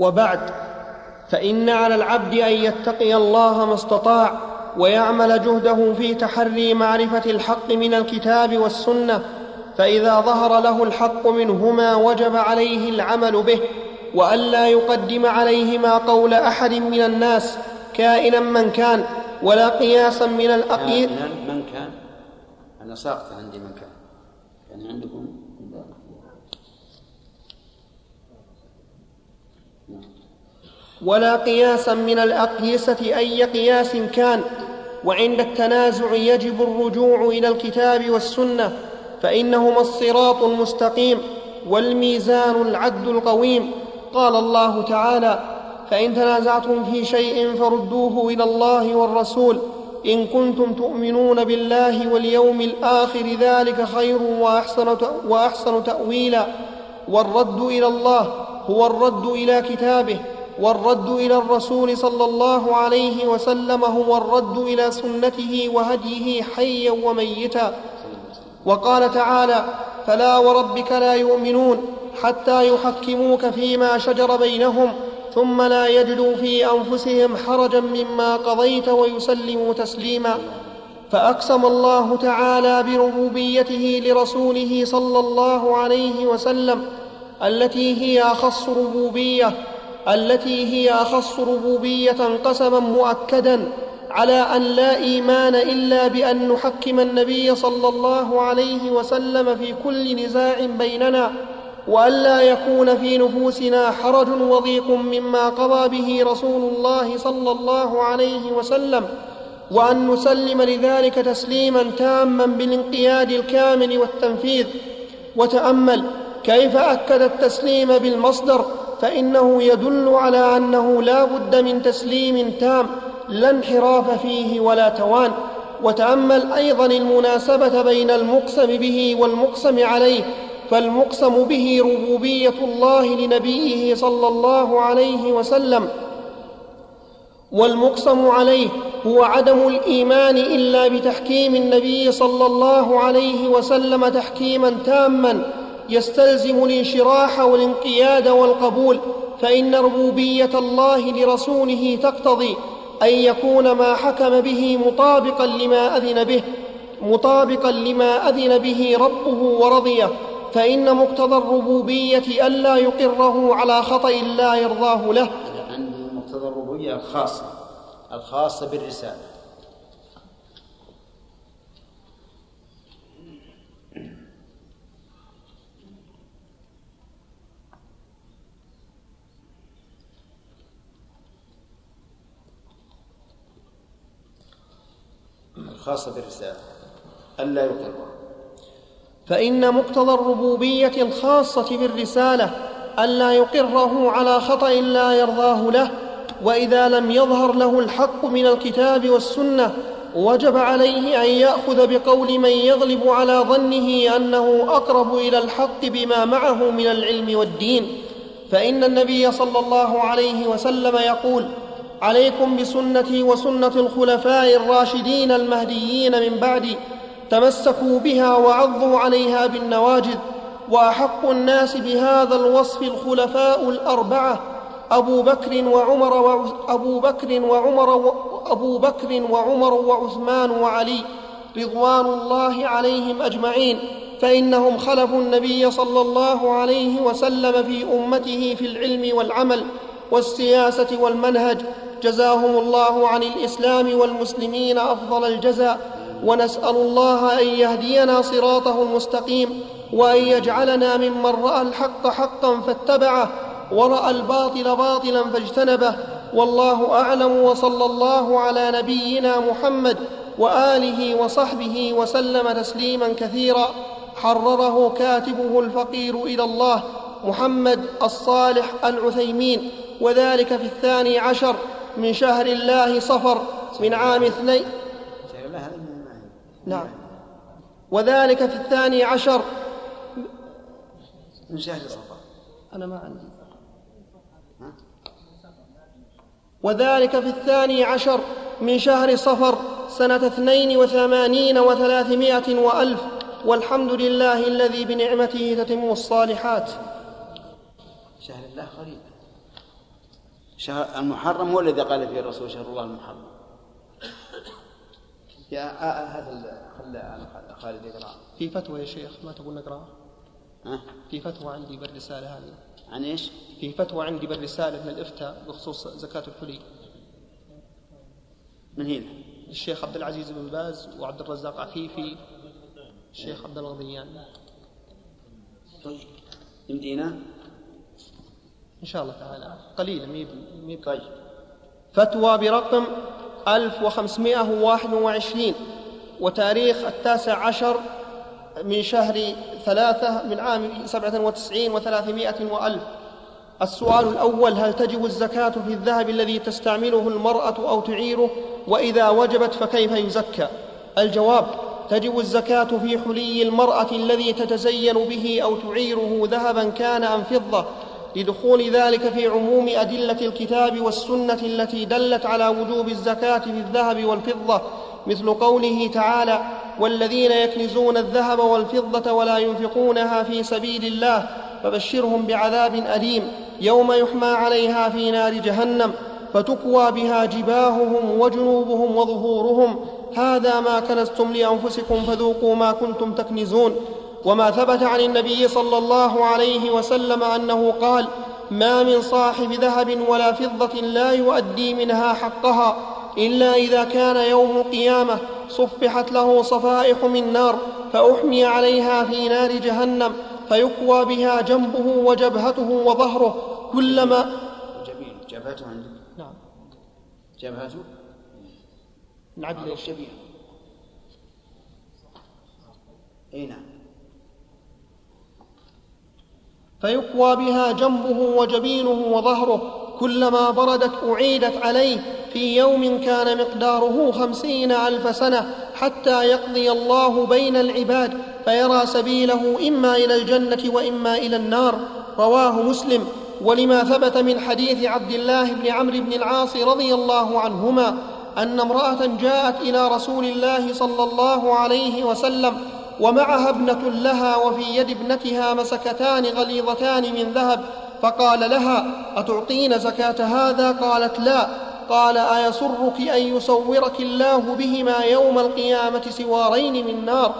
وبعد فإن على العبد أن يتقي الله ما استطاع ويعمل جهده في تحري معرفة الحق من الكتاب والسنة فإذا ظهر له الحق منهما وجب عليه العمل به والا يقدم عليهما قول أحد من الناس كائنا من كان ولا قياسا من الأقيد. من كان. أنا ساقط عندي من كان. يعني عندكم ولا قياسا من الأقيسة أي قياس كان وعند التنازع يجب الرجوع إلى الكتاب والسنة فإنهما الصراط المستقيم والميزان العدل القويم. قال الله تعالى فإن تنازعتم في شيء فردوه إلى الله والرسول إن كنتم تؤمنون بالله واليوم الآخر ذلك خير وأحسن, وأحسن تأويلا والرد إلى الله هو الرد إلى كتابه والرد إلى الرسول صلى الله عليه وسلم هو الرد إلى سنته وهديه حيا وميتا. وقال تعالى فلا وربك لا يؤمنون حتى يحكموك فيما شجر بينهم ثم لا يجدوا في أنفسهم حرجا مما قضيت ويسلموا تسليما. فأقسم الله تعالى بربوبيته لرسوله صلى الله عليه وسلم التي هي أخص ربوبية التي هي أخص ربوبية قسما مؤكدا على أن لا إيمان إلا بأن نحكم النبي صلى الله عليه وسلم في كل نزاع بيننا والا يكون في نفوسنا حرج وضيق مما قضى به رسول الله صلى الله عليه وسلم وأن نسلم لذلك تسليما تاما بالانقياد الكامل والتنفيذ. وتأمل كيف أكد التسليم بالمصدر فإنه يدل على أنه لا بد من تسليم تام لا انحراف فيه ولا توان. وتأمل أيضا المناسبة بين المقسم به والمقسم عليه فالمقسم به ربوبية الله لنبيه صلى الله عليه وسلم. والمقسم عليه هو عدم الإيمان إلا بتحكيم النبي صلى الله عليه وسلم تحكيما تاما. يستلزم الانشراح والانقياد والقبول فإن ربوبية الله لرسوله تقتضي أن يكون ما حكم به مطابقا لما أذن به مطابقا لما أذن به ربه ورضيه فإن مقتضى الربوبية ألا يقره على خطأ لا يرضاه له. عندي مقتضى الربوبية الخاصة الخاصة بالرسالة. الخاصة بالرسالة ألا يقر. فإن مقتضى الربوبية الخاصة بالرسالة ألا يقره على خطأ لا يرضاه له وإذا لم يظهر له الحق من الكتاب والسنة وجب عليه أن يأخذ بقول من يغلب على ظنه أنه أقرب إلى الحق بما معه من العلم والدين. فإن النبي صلى الله عليه وسلم يقول عليكم بسنتي وسنة الخلفاء الراشدين المهديين من بعدي تمسكوا بها وعضوا عليها بالنواجذ وأحق الناس بهذا الوصف الخلفاء الأربعة أبو بكر وعمر أبو بكر وعمر أبو بكر وعمر وعثمان وعلي رضوان الله عليهم أجمعين فإنهم خلفوا النبي صلى الله عليه وسلم في أمته في العلم والعمل والسياسة والمنهج جزاهم الله عن الإسلام والمسلمين أفضل الجزاء ونسأل الله أن يهدينا صراطه المستقيم وأن يجعلنا ممن رأى الحق حقا فاتبعه ورأى الباطل باطلا فاجتنبه. والله أعلم وصلى الله على نبينا محمد وآله وصحبه وسلم تسليما كثيرا. حرره كاتبه الفقير إلى الله محمد الصالح العثيمين وذلك في الثاني عشر. من شهر الله صفر من عام اثنين. نعم. وذلك في الثاني عشر. من شهر صفر. أنا ما عندي. وذلك في الثاني عشر من شهر صفر سنة اثنين وثمانين وثلاثمائة وألف. والحمد لله الذي بنعمته تتم الصالحات. شهر الله قريب. شهر المحرم هو الذي قال فيه الرسول شهر الله المحرم يا هذا خل خالد يقرأ في فتوى يا شيخ ما تقول نقراها ها؟ في فتوى عندي بالرسالة هذه عن إيش؟ في فتوى عندي بالرسالة من الإفتاء بخصوص زكاة الحلي من هنا؟ الشيخ عبد العزيز بن باز وعبد الرزاق عفيفي الشيخ عبد الله الغضيان طيب يمدينا؟ إن شاء الله تعالى. قليلة ميب ميب طيب. فتوى برقم 1521 وتاريخ التاسع عشر من شهر ثلاثة من عام سبعة وتسعين وثلاثمائة وألف. السؤال الأول هل تجب الزكاة في الذهب الذي تستعمله المرأة أو تعيره؟ وإذا وجبت فكيف يزكى؟ الجواب تجب الزكاة في حلي المرأة الذي تتزين به أو تعيره ذهبا كان أم فضة. لدخول ذلك في عموم أدلة الكتاب والسنة التي دلت على وجوب الزكاة في الذهب والفضة مثل قوله تعالى والذين يكنزون الذهب والفضة ولا ينفقونها في سبيل الله فبشرهم بعذاب أليم يوم يحمى عليها في نار جهنم فتكوى بها جباههم وجنوبهم وظهورهم هذا ما كنزتم لأنفسكم فذوقوا ما كنتم تكنزون. وما ثبت عن النبي صلى الله عليه وسلم أنه قال ما من صاحب ذهب ولا فضة لا يؤدي منها حقها إلا إذا كان يوم القيامة صفحت له صفائح من نار فأحمي عليها في نار جهنم فيكوى بها جنبه وجبهته وظهره كلما جميل. جبهته عندك؟ نعم. جبهته؟ نعدل جبين أي نعم. فيكوى بها جنبه وجبينه وظهره كلما بردت أعيدت عليه. في يوم كان مقداره خمسين ألف سنة حتى يقضي الله بين العباد فيرى سبيله إما إلى الجنة وإما إلى النار. رواه مسلم. ولما ثبت من حديث عبد الله بن عمرو بن العاص رضي الله عنهما أن امرأة جاءت إلى رسول الله صلى الله عليه وسلم ومعها ابنة لها وفي يد ابنتها مسكتان غليظتان من ذهب فقال لها أتعطين زكاة هذا؟ قالت لا. قال أيسرك أن يصورك الله بهما يوم القيامة سوارين من نار؟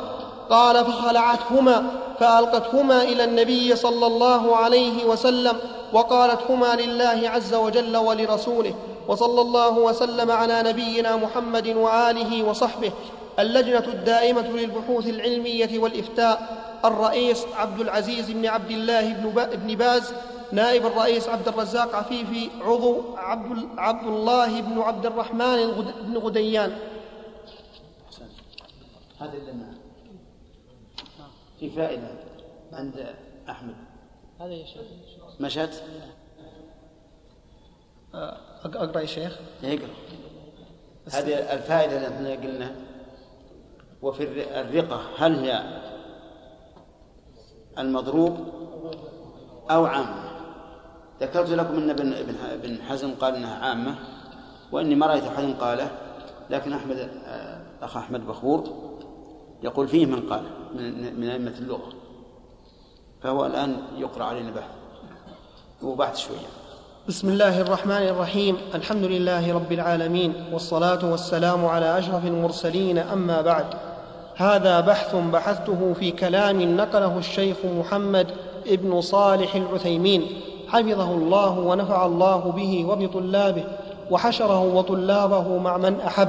قال فخلعتهما فألقتهما إلى النبي صلى الله عليه وسلم وقالت هما لله عز وجل ولرسوله وصلى الله وسلم على نبينا محمد وآله وصحبه. اللجنة الدائمة للبحوث العلمية والإفتاء الرئيس عبد العزيز بن عبد الله بن باز نائب الرئيس عبد الرزاق عفيفي عضو عبد, عبد الله بن عبد الرحمن بن غديان. هذا اللي في فائدة عند أحمد. هذا يا شيخ. مشت أقرأ يا شيخ. اقرأ هذه الفائدة اللي إحنا قلنا. وفي الرقة هل هي المضروب أو عامة؟ ذكرت لكم أن ابن حزم قال أنها عامة وإني ما رأيت أحد قاله لكن أحمد أخ أحمد بخور يقول فيه من قال من, من أئمة اللغة فهو الآن يقرأ علينا بحث وبحث شوية. بسم الله الرحمن الرحيم. الحمد لله رب العالمين والصلاة والسلام على أشرف المرسلين أما بعد. هذا بحث بحثته في كلام نقله الشيخ محمد ابن صالح العثيمين. حفظه الله ونفع الله به وبطلابه وحشره وطلابه مع من أحب.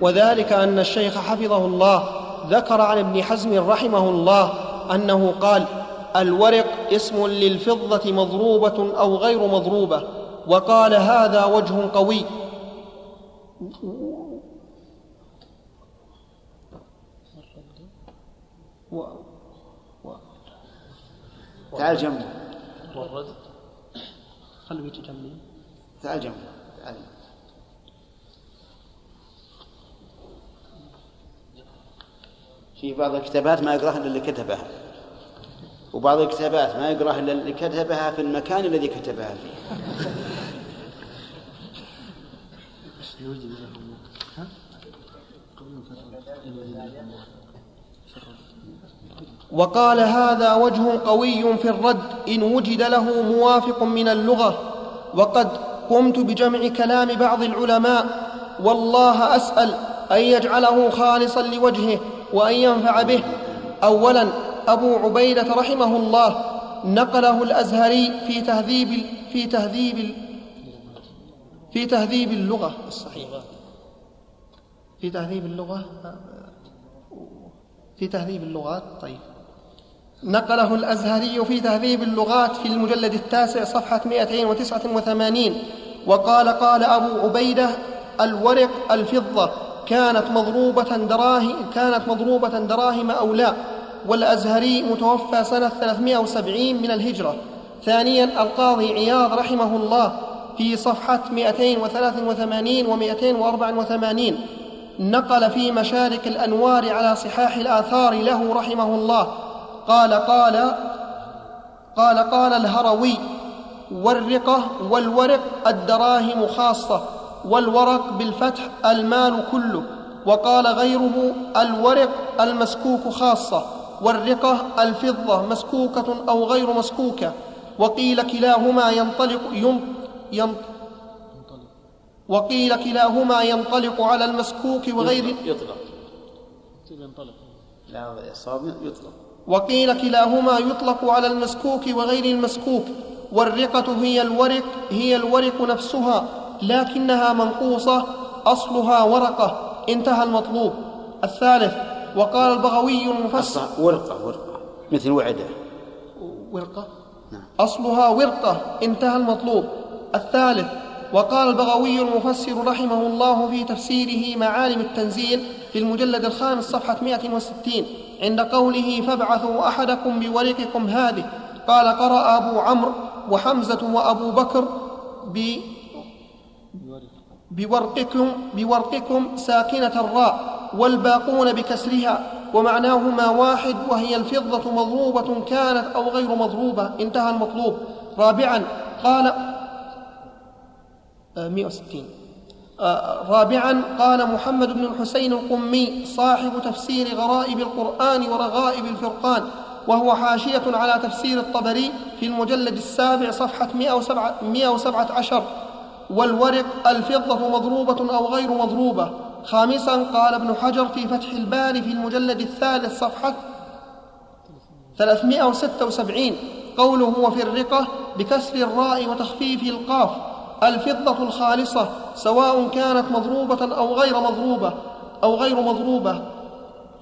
وذلك أن الشيخ حفظه الله. ذكر عن ابن حزم رحمه الله أنه قال الورق اسم للفضة مضروبة أو غير مضروبة وقال هذا وجه قوي. و... و... تعال جنبه والرد خلوا يجي جنبي تعال جنبه تعال. في بعض الكتابات ما يقراها إلا اللي كتبها. وبعض الكتابات ما يقرأها إلا اللي كتبها في المكان الذي كتبها فيه. وقال هذا وجه قوي في الرد إن وجد له موافق من اللغة. وقد قمت بجمع كلام بعض العلماء والله أسأل أن يجعله خالصا لوجهه وأن ينفع به. اولا أبو عبيدة رحمه الله نقله الأزهري في تهذيب في تهذيب في تهذيب اللغة. الصحيح في تهذيب اللغة؟ في تهذيب اللغات؟ طيب. نقله الأزهري في تهذيب اللغات في المجلد التاسع صفحة 289 وقال قال أبو عبيدة الورق الفضة كانت مضروبة دراهم كانت مضروبة دراهم أو لا؟ والأزهري متوفى سنة 370 من الهجرة. ثانيا القاضي عياض رحمه الله في صفحة 283 و 284 نقل في مشارك الأنوار على صحاح الآثار له رحمه الله. قال قال قال قال الهروي والرقة والورق الدراهم خاصة والورق بالفتح المال كله. وقال غيره الورق المسكوك خاصة. والرقة الفضة مسكوكة أو غير مسكوكة وقيل كلاهما ينطلق ينطلق وقيل كلاهما ينطلق على المسكوك وغير يطلق ينطلق لا الصواب يطلق. وقيل كلاهما يطلق على المسكوك وغير المسكوك والرقة هي الورق هي الورق نفسها لكنها منقوصة أصلها ورقة انتهى المطلوب. الثالث وقال البغوي المفسر ورقة ورقة. مثل وعدة. ورقة؟ نعم. أصلها ورقة انتهى المطلوب. الثالث وقال البغوي المفسر رحمه الله في تفسيره معالم التنزيل في المجلد الخامس صفحة 160 عند قوله فابعثوا أحدكم بورقكم هذه قال قرأ أبو عمرو وحمزة وأبو بكر ب بورقكم بورقكم ساكنة الراء. والباقون بكسرها ومعناهما واحد وهي الفضة مضروبة كانت أو غير مضروبة. انتهى المطلوب. رابعا قال 160 آه، رابعا قال محمد بن الحسين القمي صاحب تفسير غرائب القرآن ورغائب الفرقان وهو حاشية على تفسير الطبري في المجلد السابع صفحة 117 والورق الفضة مضروبة أو غير مضروبة. خامسا قال ابن حجر في فتح الباري في المجلد الثالث صفحة 376 قوله وفي الرقة بكسر الراء وتخفيف القاف الفضة الخالصة سواء كانت مضروبة أو غير مضروبة أو غير مضروبة.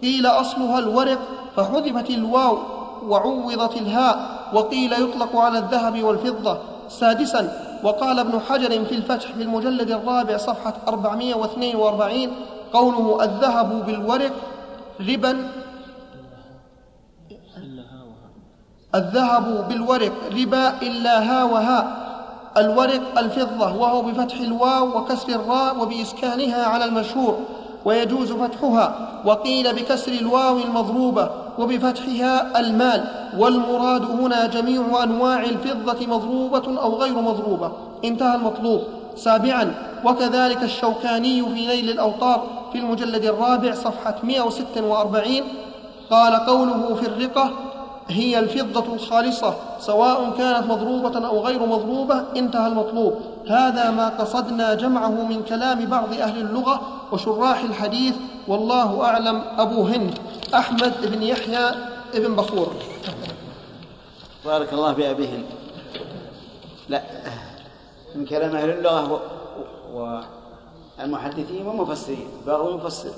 قيل أصلها الورق فحذفت الواو وعوضت الهاء وقيل يطلق على الذهب والفضة. سادسا وقال ابن حجر في الفتح في المجلد الرابع صفحة 442 قوله الذهب بالورق ربا. الذهب بالورق ربا إلا ها وها. الورق الفضة وهو بفتح الواو وكسر الراء وبإسكانها على المشهور. ويجوز فتحها. وقيل بكسر الواو المضروبة وبفتحها المال. والمراد هنا جميع أنواع الفضة مضروبة أو غير مضروبة. انتهى المطلوب. سابعا وكذلك الشوكاني في نيل الأوطار في المجلد الرابع صفحة 146 قال قوله في الرقة هي الفضة الخالصة سواء كانت مضروبة أو غير مضروبة انتهى المطلوب. هذا ما قصدنا جمعه من كلام بعض أهل اللغة وشراح الحديث والله أعلم. أبو هند أحمد بن يحيى بن بخور. بارك الله بأبي هند. لا من كلام أهل اللغة والمحدثين والمفسرين بغوا يفسر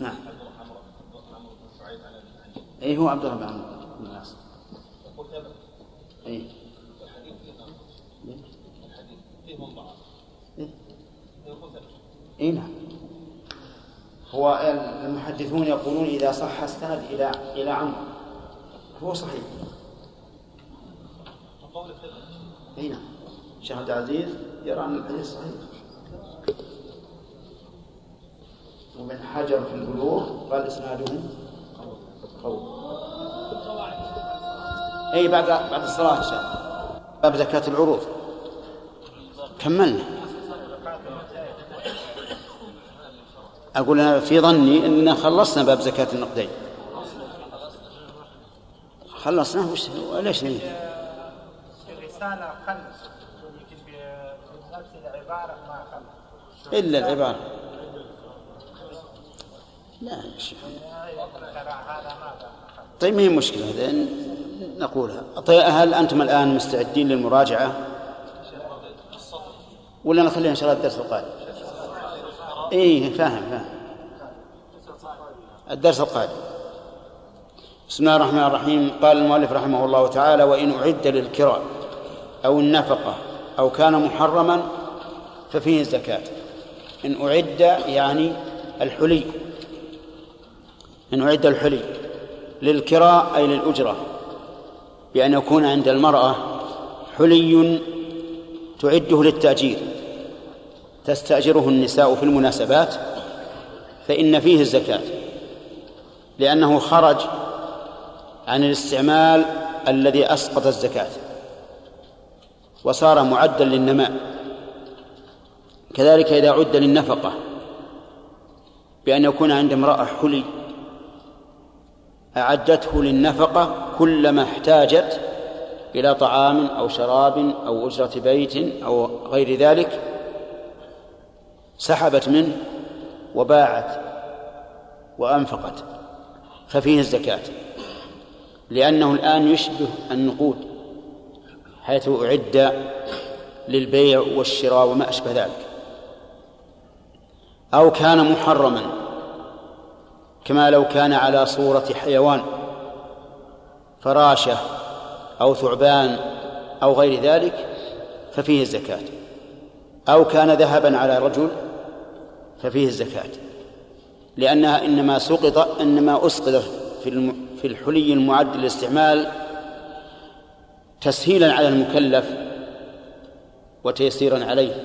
نعم. اي هو عبد الله بن عمرو بن العاص. اي اي نعم. هو المحدثون يقولون إذا صح استند إلى إلى عمرو. هو صحيح. اي نعم. الشيخ عبد العزيز يرى أن الحديث صحيح. ومن حجر في البلوغ قال إسناده قوي. أي بعد بعد الصلاة إن شاء الله. باب زكاة العروض. كملنا. أقول أنا في ظني أننا خلصنا باب زكاة النقدين. خلصنا وش ليش ننهي؟ الرسالة خلص. بنفس العبارة ما خلص. إلا العبارة. لا يا شيخ طيب ما هي مشكلة إذا نقولها. طيب هل أنتم الآن مستعدين للمراجعة؟ ولا نخليها إن شاء الله الدرس القادم؟ إيه فاهم فاهم. الدرس القادم. بسم الله الرحمن الرحيم. قال المؤلف رحمه الله تعالى وإن أعد للكراء أو النفقة أو كان محرما ففيه الزكاة إن أعد يعني الحلي. إن أعد الحلي للكراء أي للأجرة بأن يكون عند المرأة حلي تعده للتأجير تستأجره النساء في المناسبات فإن فيه الزكاة لأنه خرج عن الاستعمال الذي أسقط الزكاة وصار معدا للنماء. كذلك إذا عد للنفقة بأن يكون عند امرأة حلي أعدته للنفقة كلما احتاجت إلى طعام أو شراب أو أجرة بيت أو غير ذلك سحبت منه وباعت وأنفقت ففيه الزكاة لأنه الآن يشبه النقود حيث أعد للبيع والشراء وما أشبه ذلك أو كان محرما. كما لو كان على صورة حيوان فراشة أو ثعبان أو غير ذلك ففيه الزكاة. أو كان ذهبا على رجل ففيه الزكاة. لأنها إنما سقط إنما أسقط في في الحلي المعد للاستعمال تسهيلا على المكلف وتيسيرا عليه.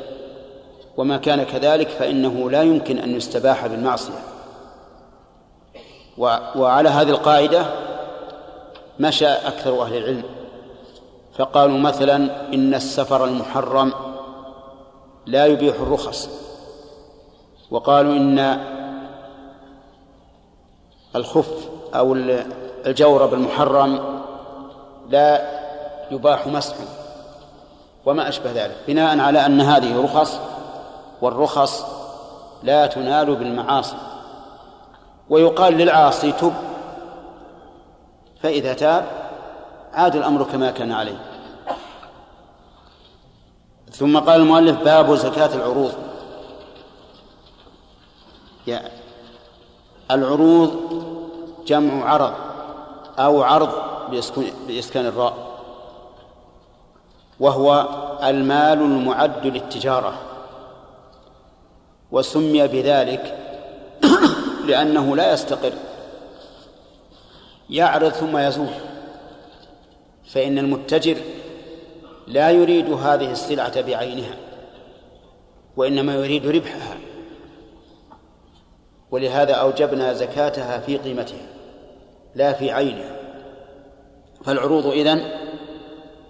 وما كان كذلك فإنه لا يمكن أن يستباح بالمعصية. وعلى هذه القاعدة مشى أكثر أهل العلم فقالوا مثلا إن السفر المحرم لا يبيح الرخص وقالوا إن الخف أو الجورب المحرم لا يباح مسحه وما أشبه ذلك بناء على أن هذه رخص والرخص لا تنال بالمعاصي. ويقال للعاصي تب. فإذا تاب عاد الأمر كما كان عليه. ثم قال المؤلف باب زكاة العروض. يعني العروض جمع عرض أو عرض بإسكان الراء. وهو المال المعد للتجارة. وسمي بذلك لأنه لا يستقر. يعرض ثم يزول. فإن المتجر لا يريد هذه السلعة بعينها وإنما يريد ربحها. ولهذا أوجبنا زكاتها في قيمتها لا في عينها. فالعروض إذن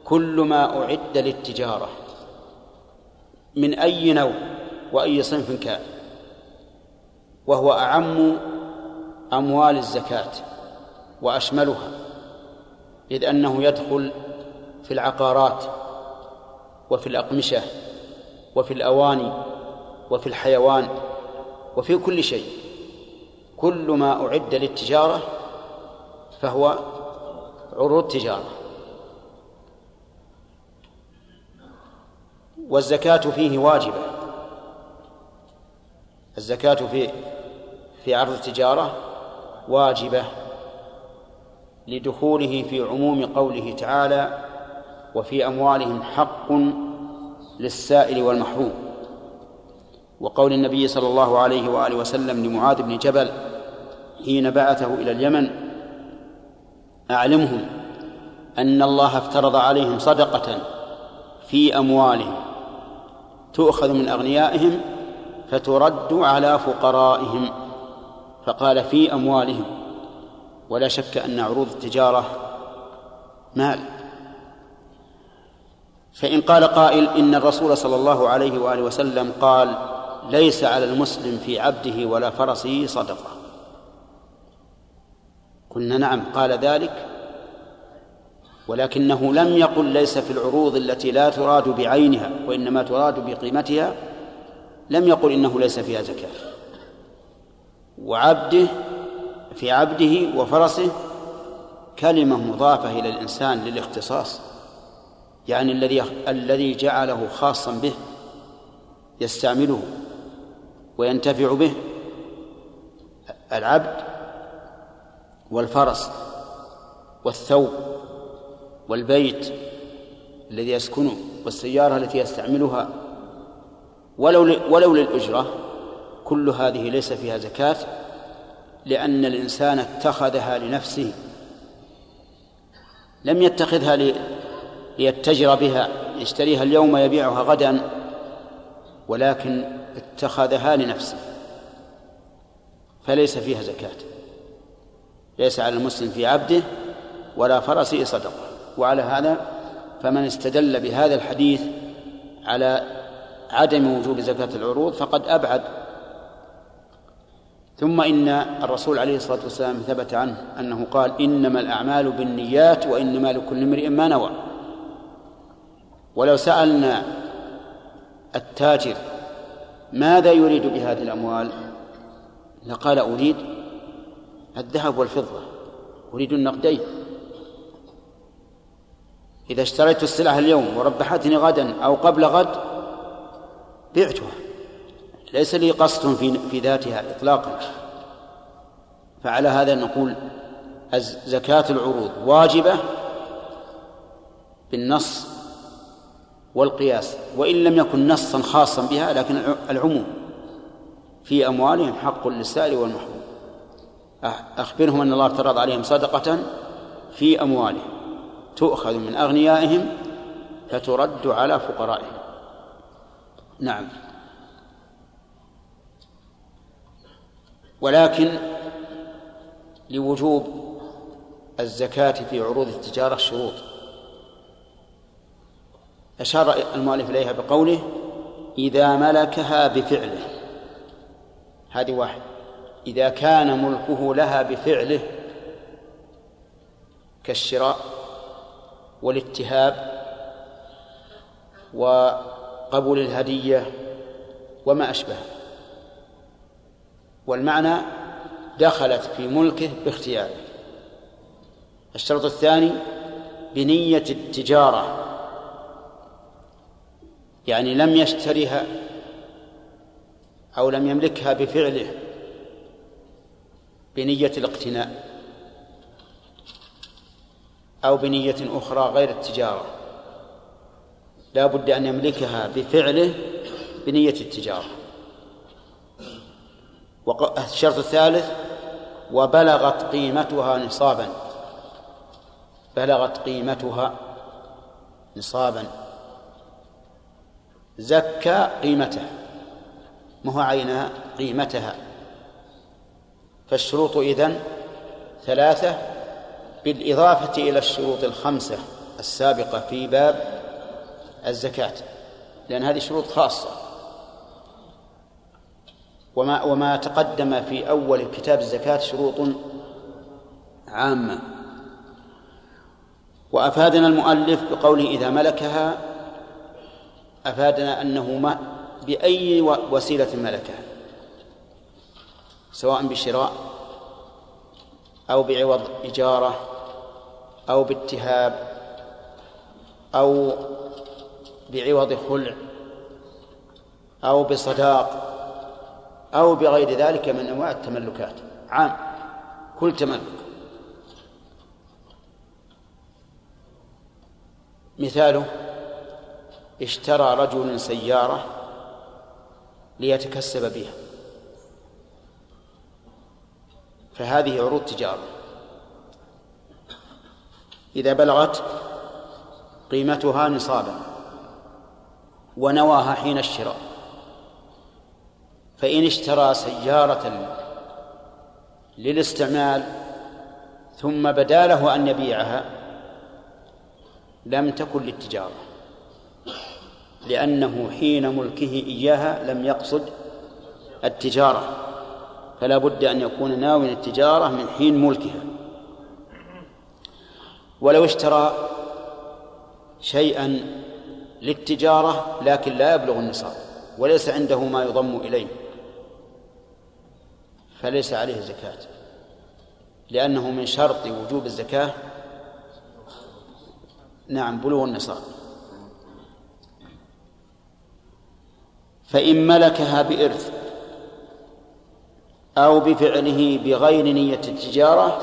كل ما أعد للتجارة من أي نوع وأي صنف كان. وهو أعم أموال الزكاة وأشملها إذ أنه يدخل في العقارات وفي الأقمشة وفي الأواني وفي الحيوان وفي كل شيء. كل ما أعد للتجارة فهو عروض تجارة. والزكاة فيه واجبة. الزكاة في في عرض التجارة واجبة لدخوله في عموم قوله تعالى وفي أموالهم حق للسائل والمحروم. وقول النبي صلى الله عليه وآله وسلم لمعاذ بن جبل حين بعثه إلى اليمن أعلمهم أن الله افترض عليهم صدقة في أموالهم تؤخذ من أغنيائهم فترد على فقرائهم. فقال في أموالهم ولا شك أن عروض التجارة مال. فإن قال قائل إن الرسول صلى الله عليه وآله وسلم قال ليس على المسلم في عبده ولا فرسه صدقة. قلنا نعم قال ذلك ولكنه لم يقل ليس في العروض التي لا تراد بعينها وإنما تراد بقيمتها لم يقل إنه ليس فيها زكاة. وعبده في عبده وفرسه كلمة مضافة إلى الإنسان للاختصاص يعني الذي الذي جعله خاصا به يستعمله وينتفع به العبد والفرس والثوب والبيت الذي يسكنه والسيارة التي يستعملها ولو ولو للأجرة كل هذه ليس فيها زكاة لأن الإنسان اتخذها لنفسه لم يتخذها ليتجر بها يشتريها اليوم يبيعها غدا ولكن اتخذها لنفسه فليس فيها زكاة. ليس على المسلم في عبده ولا فرسه صدقة. وعلى هذا فمن استدل بهذا الحديث على عدم وجوب زكاة العروض فقد أبعد ثم إن الرسول عليه الصلاة والسلام ثبت عنه أنه قال إنما الأعمال بالنيات وإنما لكل امرئ ما نوى. ولو سألنا التاجر ماذا يريد بهذه الأموال؟ لقال أريد الذهب والفضة أريد النقدين. إذا اشتريت السلعة اليوم وربحتني غدا أو قبل غد بعتها. ليس لي قصد في في ذاتها إطلاقا. فعلى هذا نقول زكاة العروض واجبة بالنص والقياس وإن لم يكن نصا خاصا بها لكن العموم في أموالهم حق للسائل والمحروم. أخبرهم أن الله افترض عليهم صدقة في أموالهم تؤخذ من أغنيائهم فترد على فقرائهم. نعم. ولكن لوجوب الزكاة في عروض التجارة شروط. أشار المؤلف إليها بقوله إذا ملكها بفعله. هذه واحد. إذا كان ملكه لها بفعله كالشراء والاتهاب وقبول الهدية وما أشبه والمعنى دخلت في ملكه باختياره الشرط الثاني بنية التجارة. يعني لم يشتريها أو لم يملكها بفعله بنية الاقتناء أو بنية أخرى غير التجارة. لا بد أن يملكها بفعله بنية التجارة. الشرط الثالث وبلغت قيمتها نصابا. بلغت قيمتها نصابا. زكى قيمتها ما هو عينها قيمتها؟ فالشروط إذن ثلاثة. بالإضافة إلى الشروط الخمسة السابقة في باب الزكاة لأن هذه شروط خاصة. وما وما تقدم في أول كتاب الزكاة شروط عامة. وأفادنا المؤلف بقوله إذا ملكها أفادنا أنه ما بأي وسيلة ملكها سواء بشراء أو بعوض إجارة أو باتهاب أو بعوض خلع أو بصداق. أو بغير ذلك من أنواع التملكات. عام. كل تملك. مثاله اشترى رجل سيارة ليتكسب بها. فهذه عروض تجارة. إذا بلغت قيمتها نصابا ونواها حين الشراء. فإن اشترى سيارة للاستعمال ثم بدا له أن يبيعها لم تكن للتجارة لأنه حين ملكه إياها لم يقصد التجارة فلا بد أن يكون ناوي التجارة من حين ملكها. ولو اشترى شيئا للتجارة لكن لا يبلغ النصاب وليس عنده ما يضم إليه. فليس عليه زكاة. لأنه من شرط وجوب الزكاة نعم بلوغ النصاب. فإن ملكها بإرث أو بفعله بغير نية التجارة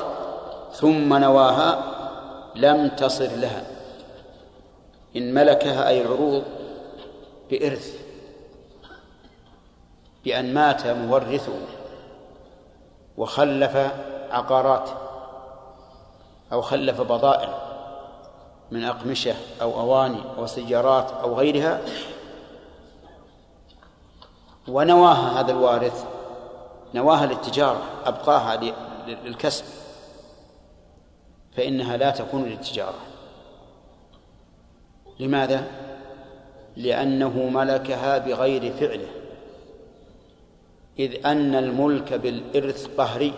ثم نواها لم تصر لها. إن ملكها أي العروض بإرث بأن مات مورثه. وخلف عقارات أو خلف بضائع من أقمشة أو أواني أو سيارات أو غيرها ونواها هذا الوارث نواها للتجارة أبقاها للكسب فإنها لا تكون للتجارة لماذا؟ لأنه ملكها بغير فعله إذ أن الملك بالإرث قهري.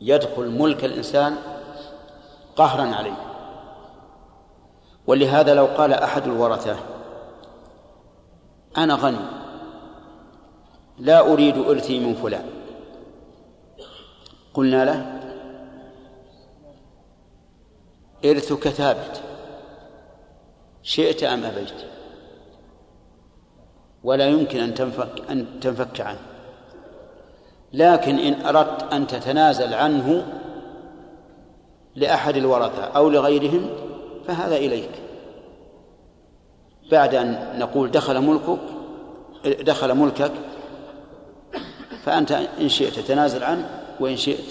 يدخل ملك الإنسان قهرا عليه. ولهذا لو قال أحد الورثة أنا غني لا أريد إرثي من فلان. قلنا له إرثك ثابت شئت أم أبيت؟ ولا يمكن أن تنفك أن تنفك عنه. لكن إن أردت أن تتنازل عنه لأحد الورثة أو لغيرهم فهذا إليك. بعد أن نقول دخل ملكك دخل ملكك فأنت إن شئت تنازل عنه وإن شئت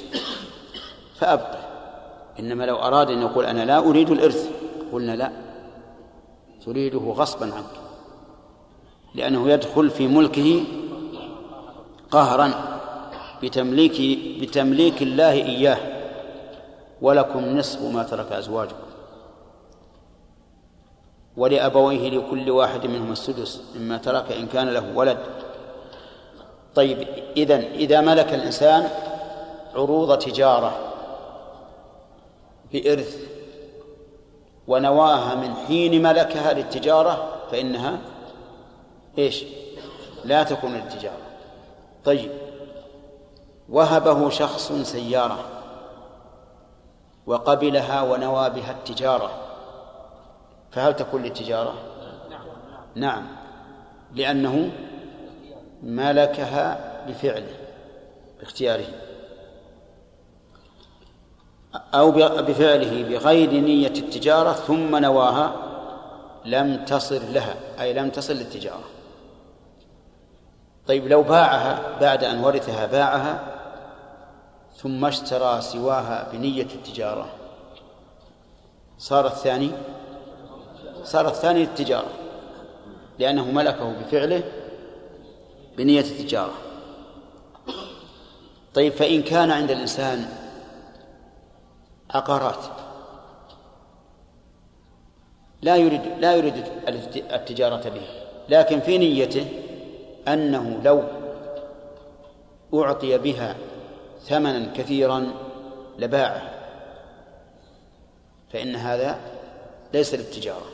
فأبقى. إنما لو أراد أن يقول أنا لا أريد الإرث قلنا لا تريده غصبا عنك. لأنه يدخل في ملكه قهرا بتمليك بتمليك الله إياه. ولكم نصف ما ترك أزواجكم. ولأبويه لكل واحد منهم السدس مما ترك إن كان له ولد. طيب إذا إذا ملك الإنسان عروض تجارة بإرث ونواها من حين ملكها للتجارة فإنها إيش؟ لا تكون للتجارة طيب. وهبه شخص سيارة. وقبلها ونوى بها التجارة. فهل تكون للتجارة؟ نعم. لأنه ملكها بفعله باختياره. أو بفعله بغير نية التجارة ثم نواها لم تصل لها أي لم تصل للتجارة. طيب لو باعها بعد أن ورثها باعها ثم اشترى سواها بنية التجارة صار الثاني؟ صار الثاني التجارة لأنه ملكه بفعله بنية التجارة. طيب فإن كان عند الإنسان عقارات لا يريد لا يريد التجارة به لكن في نيته أنه لو أعطي بها ثمنا كثيرا لباعه فإن هذا ليس للتجارة.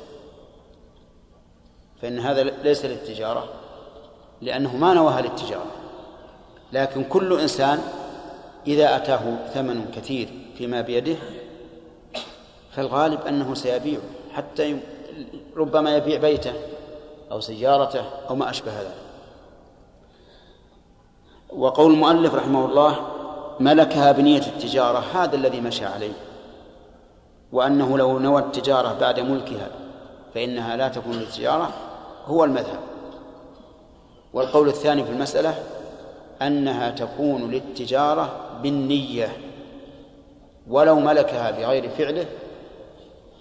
فإن هذا ليس للتجارة لأنه ما نواها للتجارة. لكن كل إنسان إذا أتاه ثمن كثير فيما بيده فالغالب أنه سيبيعه حتى ربما يبيع بيته أو سيارته أو ما أشبه ذلك. وقول المؤلف رحمه الله ملكها بنية التجارة هذا الذي مشى عليه وأنه لو نوى التجارة بعد ملكها فإنها لا تكون للتجارة هو المذهب. والقول الثاني في المسألة أنها تكون للتجارة بالنية ولو ملكها بغير فعله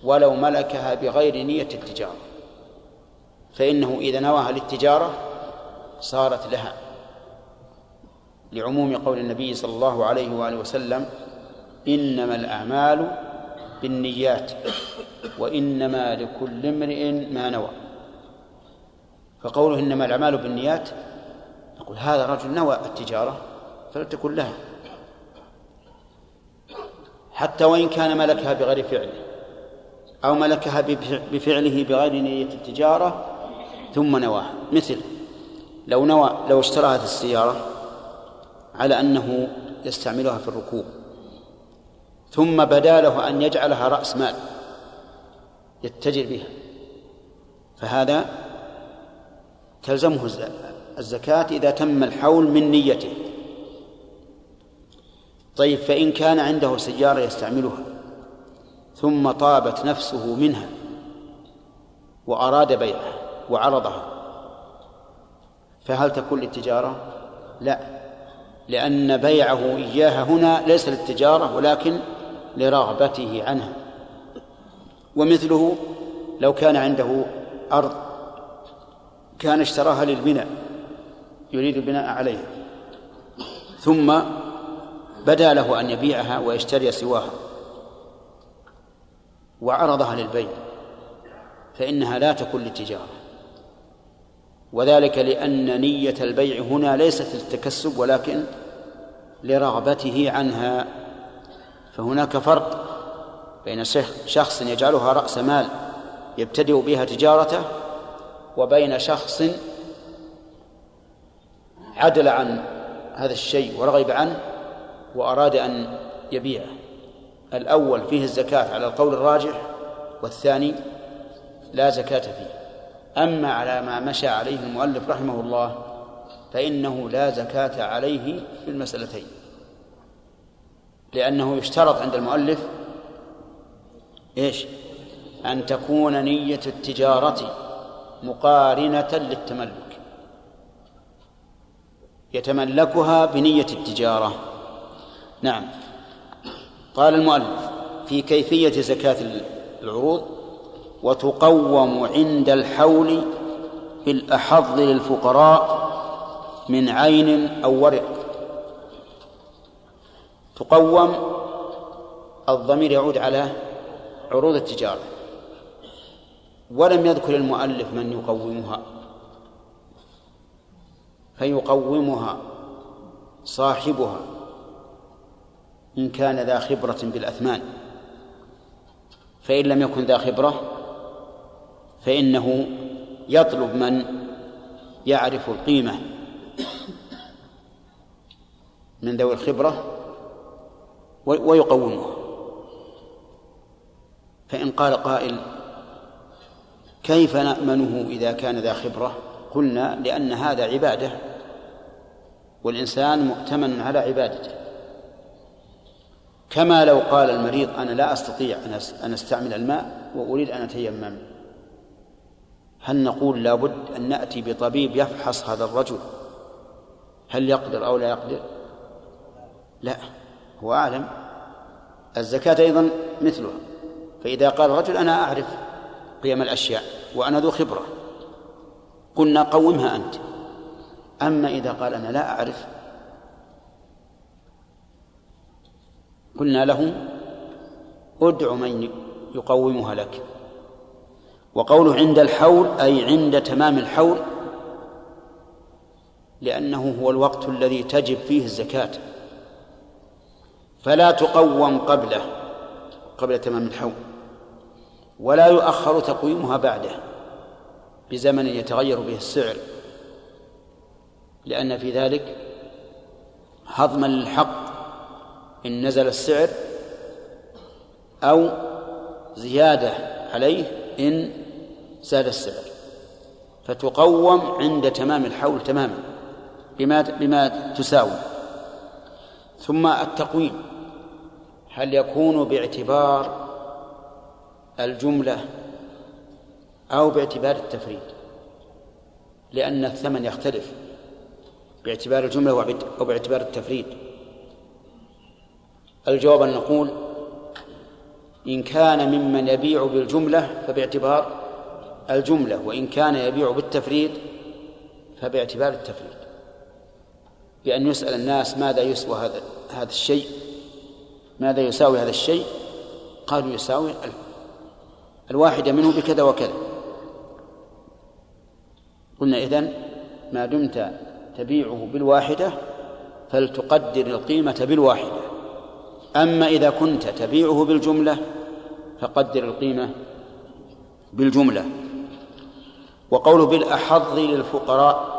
ولو ملكها بغير نية التجارة فإنه إذا نواها للتجارة صارت لها. لعموم قول النبي صلى الله عليه وآله وسلم إنما الأعمال بالنيات وإنما لكل امرئ ما نوى. فقوله إنما الأعمال بالنيات نقول هذا رجل نوى التجارة فلتكن لها. حتى وإن كان ملكها بغير فعله أو ملكها بفعله بغير نية التجارة ثم نواها. مثل لو نوى لو اشترى هذه السيارة على أنه يستعملها في الركوب ثم بدا له أن يجعلها رأس مال يتجر بها. فهذا تلزمه الزكاة إذا تم الحول من نيته. طيب فإن كان عنده سيارة يستعملها ثم طابت نفسه منها وأراد بيعها وعرضها فهل تكون للتجارة؟ لا. لأن بيعه إياها هنا ليس للتجارة ولكن لرغبته عنها. ومثله لو كان عنده أرض كان اشتراها للبناء يريد البناء عليها. ثم بدا له أن يبيعها ويشتري سواها وعرضها للبيع فإنها لا تكون للتجارة. وذلك لأن نية البيع هنا ليست للتكسب ولكن لرغبته عنها. فهناك فرق بين شخص يجعلها رأس مال يبتدئ بها تجارته وبين شخص عدل عن هذا الشيء ورغب عنه وأراد أن يبيعه. الأول فيه الزكاة على القول الراجح والثاني لا زكاة فيه. أما على ما مشى عليه المؤلف رحمه الله فإنه لا زكاة عليه في المسألتين. لأنه يشترط عند المؤلف إيش؟ أن تكون نية التجارة مقارنة للتملك. يتملكها بنية التجارة. نعم. قال المؤلف في كيفية زكاة العروض؟ وتقوم عند الحول بالأحظ للفقراء من عين أو ورق. تقوم الضمير يعود على عروض التجارة. ولم يذكر المؤلف من يقومها. فيقومها صاحبها إن كان ذا خبرة بالأثمان. فإن لم يكن ذا خبرة فإنه يطلب من يعرف القيمة من ذوي الخبرة ويقومها. فإن قال قائل كيف نأمنه إذا كان ذا خبرة؟ قلنا لأن هذا عبادة والإنسان مؤتمن على عبادته. كما لو قال المريض أنا لا أستطيع أن أستعمل الماء وأريد أن أتيمم. هل نقول لابد أن نأتي بطبيب يفحص هذا الرجل؟ هل يقدر أو لا يقدر؟ لا هو أعلم. الزكاة أيضا مثلها. فإذا قال الرجل أنا أعرف قيم الأشياء وأنا ذو خبرة قلنا قومها أنت. أما إذا قال أنا لا أعرف قلنا له ادع من يقومها لك. وقوله عند الحول أي عند تمام الحول لأنه هو الوقت الذي تجب فيه الزكاة. فلا تقوم قبله قبل تمام الحول. ولا يؤخر تقويمها بعده بزمن يتغير به السعر. لأن في ذلك هضما للحق إن نزل السعر أو زيادة عليه إن زاد السعر فتقوم عند تمام الحول تماما بما بما تساوي. ثم التقويم هل يكون باعتبار الجملة أو باعتبار التفريد؟ لأن الثمن يختلف باعتبار الجملة أو باعتبار التفريد. الجواب أن نقول إن كان ممن يبيع بالجملة فباعتبار الجملة وإن كان يبيع بالتفريد فباعتبار التفريد بأن يسأل الناس ماذا يسوى هذا هذا الشيء ماذا يساوي هذا الشيء؟ قالوا يساوي الواحدة منه بكذا وكذا. قلنا إذن ما دمت تبيعه بالواحدة فلتقدر القيمة بالواحدة. أما إذا كنت تبيعه بالجملة فقدر القيمة بالجملة. وقول بالأحظ للفقراء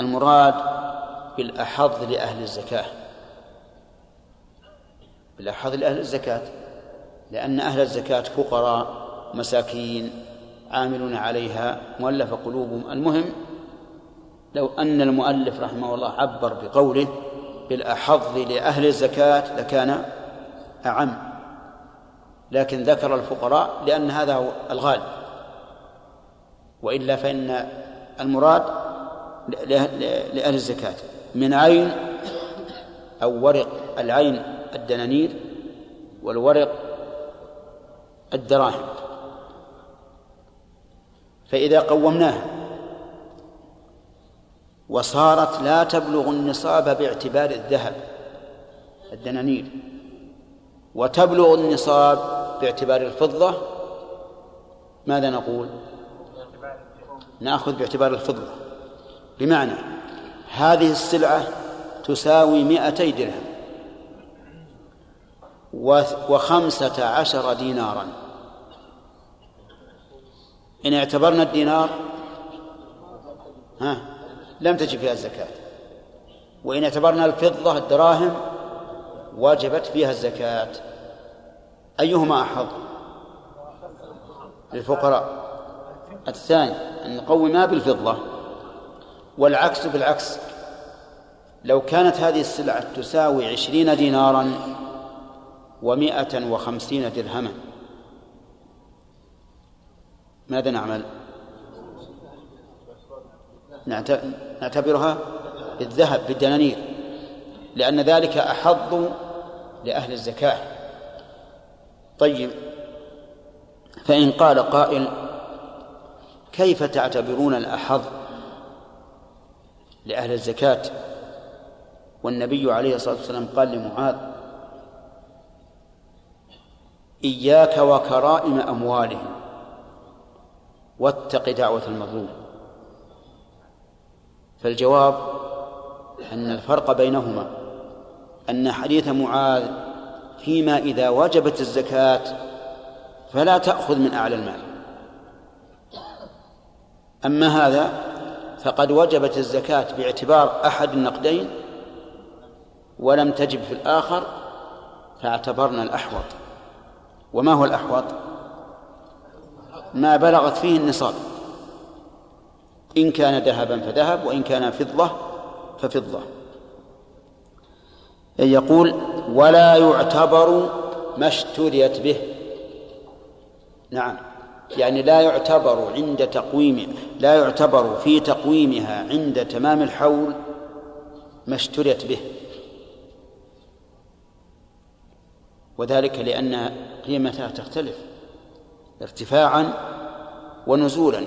المراد بالأحظ لأهل الزكاة. بالأحظ لأهل الزكاة لأن أهل الزكاة فقراء مساكين عاملون عليها مؤلف قلوبهم. المهم لو أن المؤلف رحمه الله عبر بقوله بالأحظ لأهل الزكاة لكان أعم. لكن ذكر الفقراء لأن هذا هو الغالب. وإلا فإن المراد لأهل الزكاة. من عين أو ورق العين الدنانير والورق الدراهم. فإذا قومناها وصارت لا تبلغ النصاب باعتبار الذهب الدنانير وتبلغ النصاب باعتبار الفضة ماذا نقول؟ نأخذ باعتبار الفضة بمعنى هذه السلعة تساوي مئتي درهم وخمسة عشر دينارا. إن اعتبرنا الدينار ها لم تجب فيها الزكاة. وإن اعتبرنا الفضة الدراهم وجبت فيها الزكاة. أيهما أحظ؟ للفقراء. الثاني أن نقومها بالفضة والعكس بالعكس. لو كانت هذه السلعة تساوي عشرين دينارا ومائة وخمسين درهما ماذا نعمل؟ نعتبرها بالذهب بالدنانير لأن ذلك أحظ لأهل الزكاة. طيب فإن قال قائل كيف تعتبرون الأحظ لأهل الزكاة؟ والنبي عليه الصلاة والسلام قال لمعاذ إياك وكرائم أموالهم واتق دعوة المظلوم. فالجواب أن الفرق بينهما أن حديث معاذ فيما إذا وجبت الزكاة فلا تأخذ من أعلى المال. أما هذا فقد وجبت الزكاة باعتبار أحد النقدين ولم تجب في الآخر فاعتبرنا الأحوط. وما هو الأحوط؟ ما بلغت فيه النصاب. إن كان ذهبا فذهب وإن كان فضة ففضة. يقول ولا يعتبر ما اشتريت به. نعم. يعني لا يعتبر عند تقويم لا يعتبر في تقويمها عند تمام الحول ما اشتريت به. وذلك لأن قيمتها تختلف ارتفاعا ونزولا.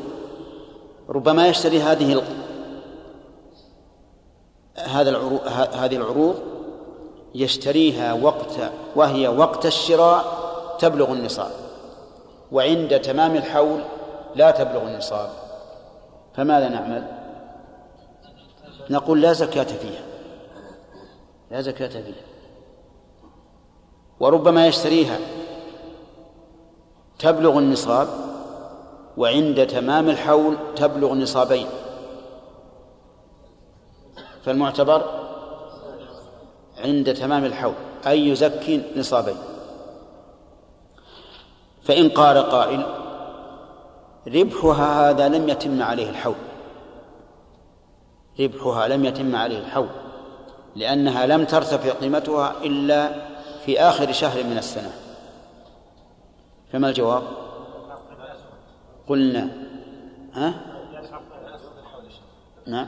ربما يشتري هذه هذا العروض هذه العروض يشتريها وقت وهي وقت الشراء تبلغ النصاب. وعند تمام الحول لا تبلغ النصاب. فماذا نعمل؟ نقول لا زكاة فيها. لا زكاة فيها. وربما يشتريها. تبلغ النصاب وعند تمام الحول تبلغ نصابين. فالمعتبر عند تمام الحول أي يزكي نصابين. فإن قال قائل ربحها هذا لم يتم عليه الحول. ربحها لم يتم عليه الحول لأنها لم ترتفع قيمتها إلا في آخر شهر من السنة. فما الجواب؟ قلنا ها؟ نعم.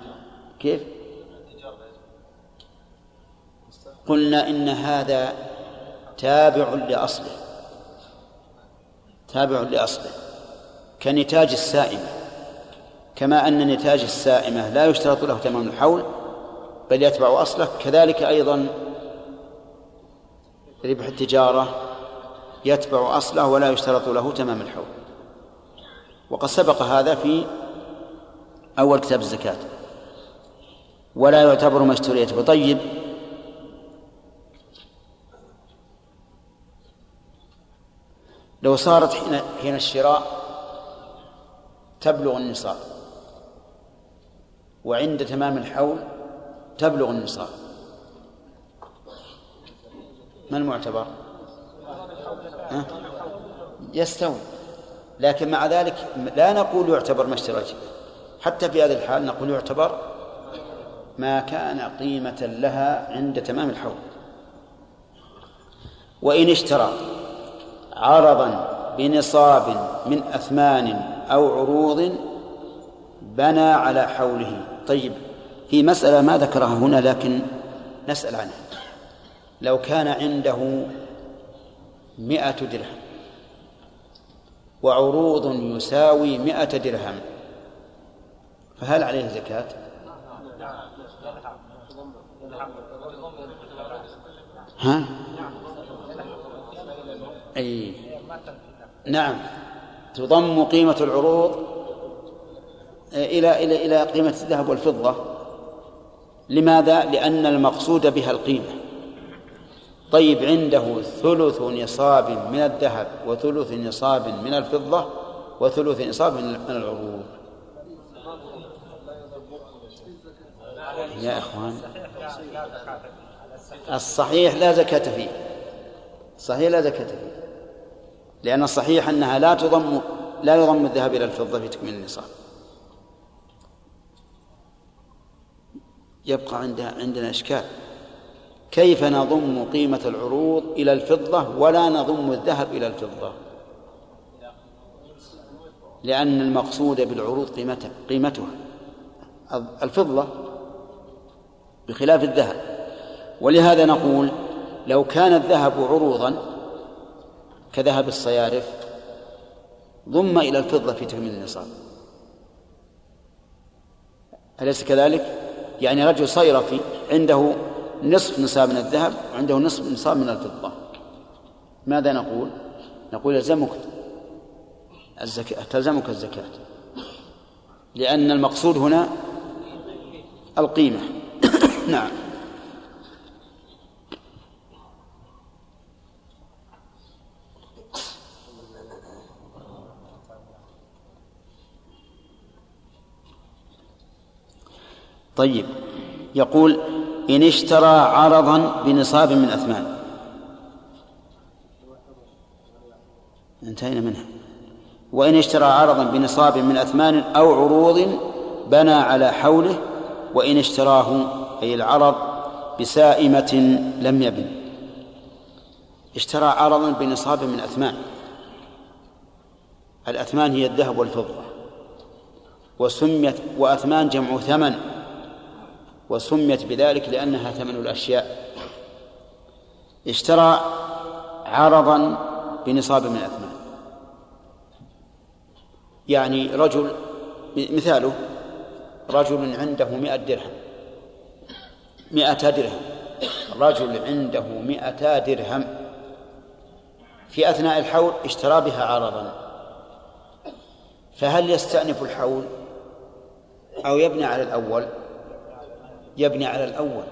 كيف؟ قلنا إن هذا تابع لأصله. تابع لأصله كنتاج السائمة. كما أن نتاج السائمة لا يشترط له تمام الحول بل يتبع أصله. كذلك أيضا ربح التجارة يتبع أصله ولا يشترط له تمام الحول. وقد سبق هذا في أول كتاب الزكاة. ولا يعتبر ما اشتريت بطيب لو صارت حين حين الشراء تبلغ النصاب وعند تمام الحول تبلغ النصاب. ما المعتبر؟ أه؟ يستوي. لكن مع ذلك لا نقول يعتبر ما اشترى حتى في هذه الحال نقول يعتبر ما كان قيمة لها عند تمام الحول. وإن اشترى عرضا بنصاب من أثمان أو عروض بنى على حوله طيب في مسألة ما ذكرها هنا لكن نسأل عنها لو كان عنده مئة درهم وعروض يساوي مئة درهم فهل عليه زكاة؟ ها؟ أي. نعم. تضم قيمة العروض إلى إلى إلى قيمة الذهب والفضة. لماذا؟ لأن المقصود بها القيمة. طيب عنده ثلث نصاب من الذهب وثلث نصاب من الفضة وثلث نصاب من العروض. يا إخوان الصحيح لا زكاة فيه. صحيح لا زكاة فيه. لأن الصحيح أنها لا تضم لا يضم الذهب إلى الفضة في تكميل النصاب. يبقى عندها عندنا إشكال. كيف نضم قيمة العروض إلى الفضة ولا نضم الذهب إلى الفضة؟ لأن المقصود بالعروض قيمتها قيمتها. الفضة بخلاف الذهب. ولهذا نقول لو كان الذهب عروضا كذهب الصيارف ضم إلى الفضة في تكميل النصاب. أليس كذلك؟ يعني رجل صيرفي عنده نصف نصاب من الذهب وعنده نصف نصاب من الفضة. ماذا نقول؟ نقول يلزمك الزكاة تلزمك الزكاة. لأن المقصود هنا القيمة. نعم. طيب. يقول إن اشترى عرضا بنصاب من أثمان. انتهينا منها. وإن اشترى عرضا بنصاب من أثمان أو عروض بنى على حوله وإن اشتراه أي العرض بسائمة لم يبن. اشترى عرضا بنصاب من أثمان. الأثمان هي الذهب والفضة. وسميت وأثمان جمع ثمن. وسميت بذلك لأنها ثمن الأشياء. اشترى عرضا بنصاب من الأثمان. يعني رجل مثاله رجل عنده مئة درهم. مئة درهم. رجل عنده مئة درهم. في أثناء الحول اشترى بها عرضا. فهل يستأنف الحول؟ أو يبني على الأول؟ يبني على الأول.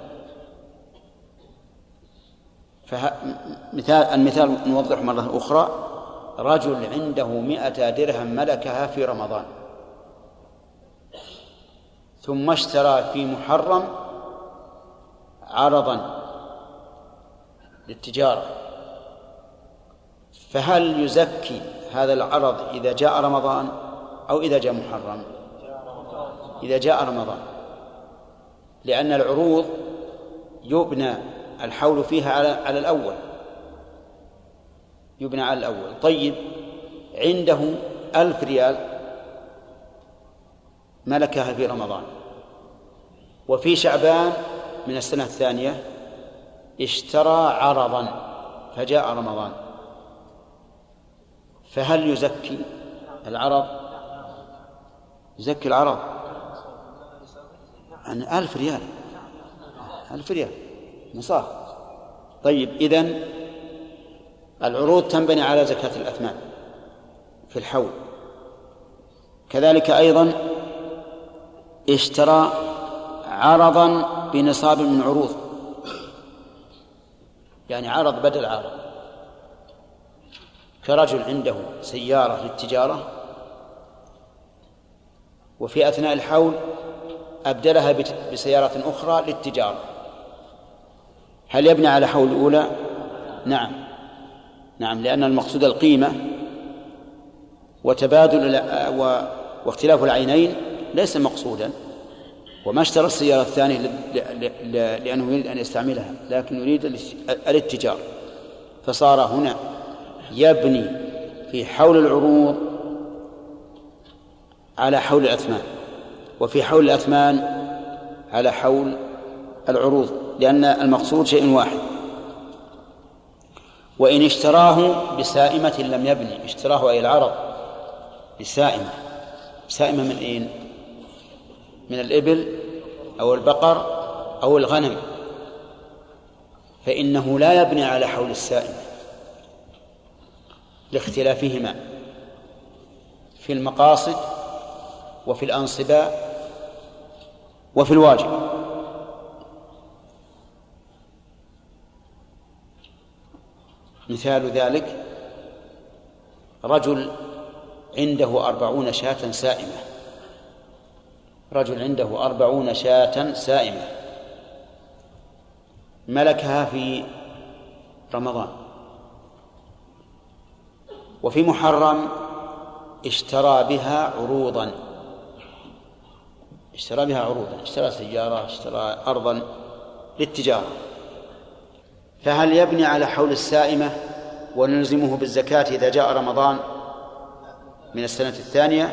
فمثال المثال نوضح مرة أخرى رجل عنده مئة درهم ملكها في رمضان. ثم اشترى في محرم عرضا للتجارة. فهل يزكي هذا العرض إذا جاء رمضان أو إذا جاء محرم؟ إذا جاء رمضان. لأن العروض يبنى الحول فيها على على الأول. يبنى على الأول. طيب عنده ألف ريال ملكها في رمضان. وفي شعبان من السنة الثانية اشترى عرضا فجاء رمضان. فهل يزكي العرض؟ يزكي العرض. عن ألف ريال. ألف ريال. نصاب. طيب إذن العروض تنبني على زكاة الأثمان في الحول. كذلك أيضا اشترى عرضا بنصاب من عروض. يعني عرض بدل عرض. كرجل عنده سيارة للتجارة وفي أثناء الحول أبدلها بسيارة أخرى للتجارة. هل يبني على حول الأولى؟ نعم. نعم لأن المقصود القيمة وتبادل واختلاف العينين ليس مقصودا. وما اشترى السيارة الثانية لأنه يريد أن يستعملها لكن يريد الاتجار. فصار هنا يبني في حول العروض على حول الأثمان وفي حول الأثمان على حول العروض لأن المقصود شيء واحد. وإن اشتراه بسائمة لم يبني اشتراه أي العرض بسائمة. سائمة من أين؟ من الإبل أو البقر أو الغنم. فإنه لا يبني على حول السائمة لاختلافهما في المقاصد وفي الأنصباء وفي الواجب. مثال ذلك رجل عنده أربعون شاة سائمة. رجل عنده أربعون شاة سائمة. ملكها في رمضان. وفي محرم اشترى بها عروضا. اشترى بها عروضا اشترى سيارة اشترى أرضا للتجارة. فهل يبني على حول السائمة ونلزمه بالزكاة إذا جاء رمضان من السنة الثانية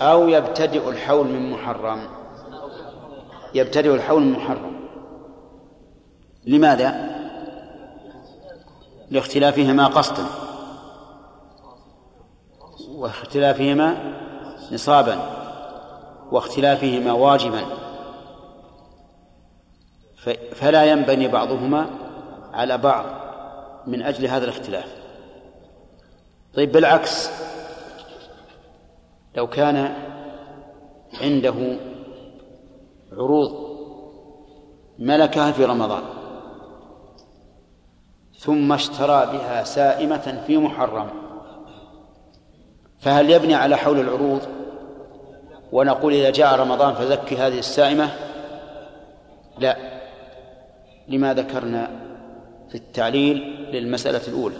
أو يبتدئ الحول من محرم؟ يبتدئ الحول من محرم. لماذا؟ لاختلافهما قصدا. واختلافهما نصابا. واختلافهما واجبا. فلا ينبني بعضهما على بعض من أجل هذا الاختلاف. طيب بالعكس لو كان عنده عروض ملكها في رمضان ثم اشترى بها سائمة في محرم فهل يبني على حول العروض؟ ونقول إذا جاء رمضان فزكي هذه السائمة؟ لا. لما ذكرنا في التعليل للمسألة الأولى.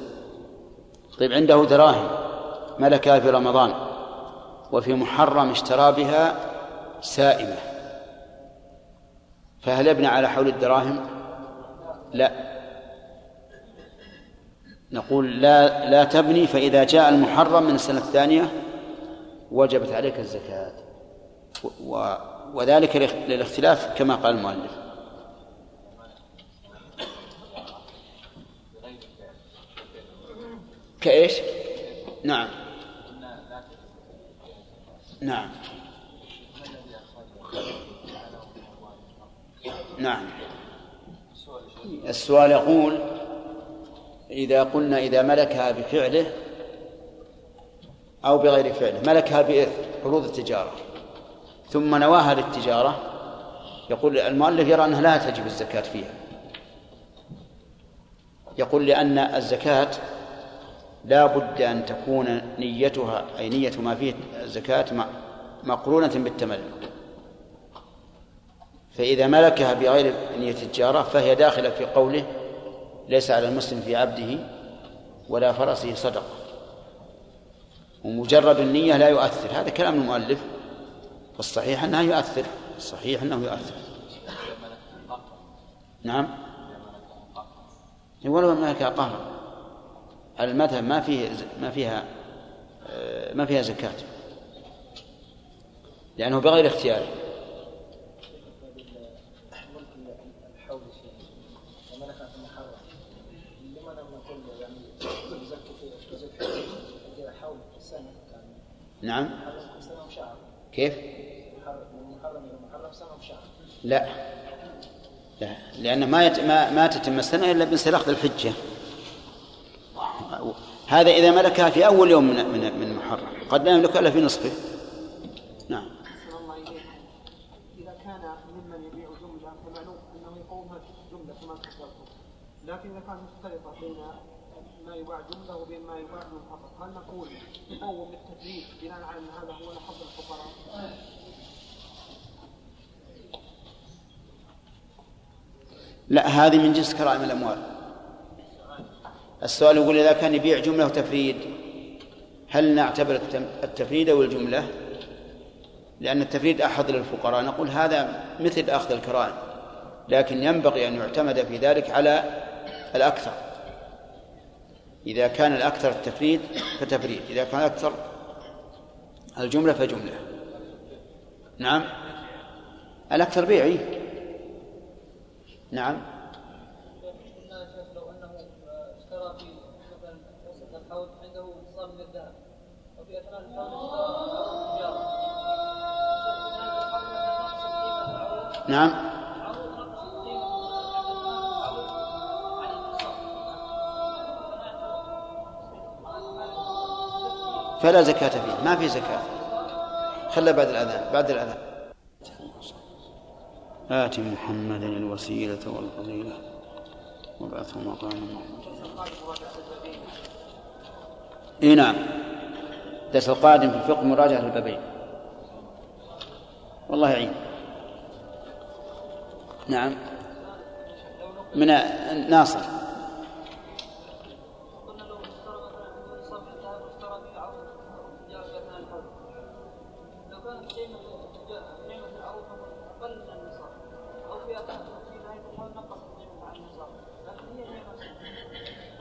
طيب عنده دراهم ملكها في رمضان وفي محرم اشترى بها سائمة. فهل يبني على حول الدراهم؟ لا. نقول لا لا تبني فإذا جاء المحرم من السنة الثانية وجبت عليك الزكاة. و وذلك للاختلاف كما قال المؤلف. كإيش؟ نعم. نعم. نعم. السؤال يقول إذا قلنا إذا ملكها بفعله أو بغير فعله ملكها بإثم عروض التجارة. ثم نواها للتجارة. يقول المؤلف يرى أنها لا تجب الزكاة فيها. يقول لأن الزكاة لا بد أن تكون نيتها أي نية ما فيه الزكاة مقرونة بالتملك. فإذا ملكها بغير نية التجارة فهي داخلة في قوله ليس على المسلم في عبده ولا فرسه صدقة. ومجرد النية لا يؤثر. هذا كلام المؤلف. والصحيح أنها يؤثر. الصحيح أنه يؤثر. نعم. ولو ملكها قهرا المذهب ما فيه ما فيها ما فيها زكاة. لأنه بغير اختياره. نعم. كيف؟ لا لا لأن ما يت... ما ما تتم السنة إلا بانسلاخ الحجة هذا إذا ملكها في أول يوم من من من محرم قد لا يملكها إلا في نصفه نعم إذا كان ممن يبيع جملة فمعلوم أنه يقومها جملة كما تفضلتم لكن إذا كانت مختلطة بين ما يباع جملة وبين ما يباع منفصل هل نقول أول للتدريب بناء على أن هذا هو حظ الفقراء لا هذه من جنس كرائم الأموال. السؤال يقول إذا كان يبيع جملة وتفريد هل نعتبر التفريد أو الجملة؟ لأن التفريد أحد للفقراء. نقول هذا مثل أخذ الكرائم لكن ينبغي أن يعتمد في ذلك على الأكثر. إذا كان الأكثر التفريد فتفريد إذا كان الأكثر الجملة فجملة. نعم؟ الأكثر بيعي. نعم. لو انه اشترى في مثلا عنده من الذهب وفي نعم. فلا زكاة فيه ما في زكاة. خلى بعد الأذان بعد الأذان. آت محمدا الوسيلة والفضيلة. وابعثه مقاما محمودا. إي نعم. الدرس القادم في الفقه مراجعة البابين والله يعين. نعم. من ناصر.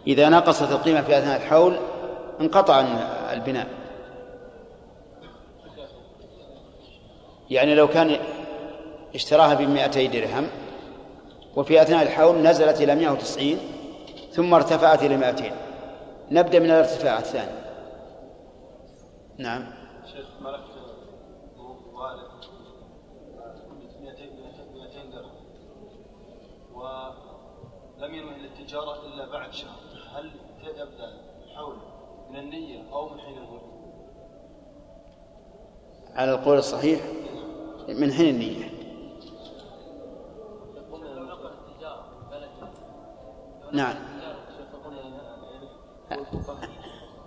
إذا نقصت القيمة في أثناء الحول انقطع البناء. يعني لو كان اشتراها بمئتي درهم وفي أثناء الحول نزلت إلى 190 ثم ارتفعت إلى 200 نبدأ من الارتفاع الثاني. نعم. شيخ ملكت والد 200 200 درهم. ولم ينوي للتجارة إلا بعد شهر. يبدأ الحول من النية أو من حين الملك؟ على القول الصحيح من حين النية. نعم.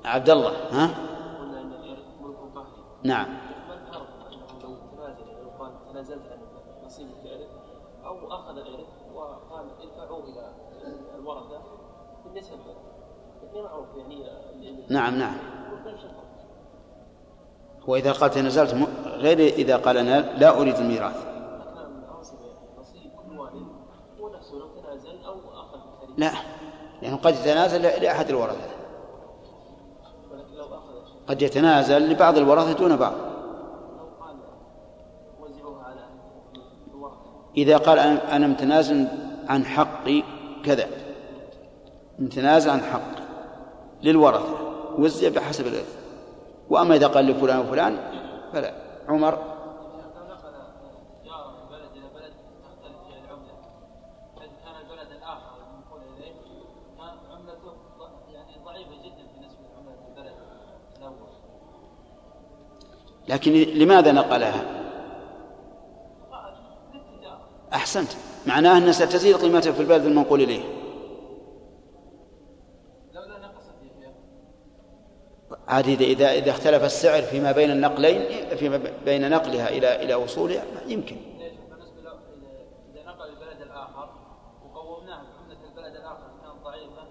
عبد الله ها؟ نعم. تنازلت عن الارث أو أخذ الارث وقال ادفعوه إلى الورثة بالنسبة نعم نعم. شفر وإذا قال تنازلت غير إذا قال أنا لا أريد الميراث. هو لا لأنه قد يتنازل لأحد الورثة. قد يتنازل لبعض الورثة دون بعض. إذا قال أنا متنازل عن حقي كذا. متنازل عن حق للورثة وزع بحسب الإرث وأما إذا قال لفلان وفلان فلا. عمر؟ لكن لماذا نقلها؟ أحسنت. معناه أنها ستزيد قيمتها في البلد المنقول إليه لولا نقصت فيها عاد إذا إذا اختلف السعر فيما بين النقلين فيما بين نقلها إلى إلى وصولها يمكن. إذا- إذا نقل البلد الآخر وقومناه بعمله البلد الآخر كانت ضعيفه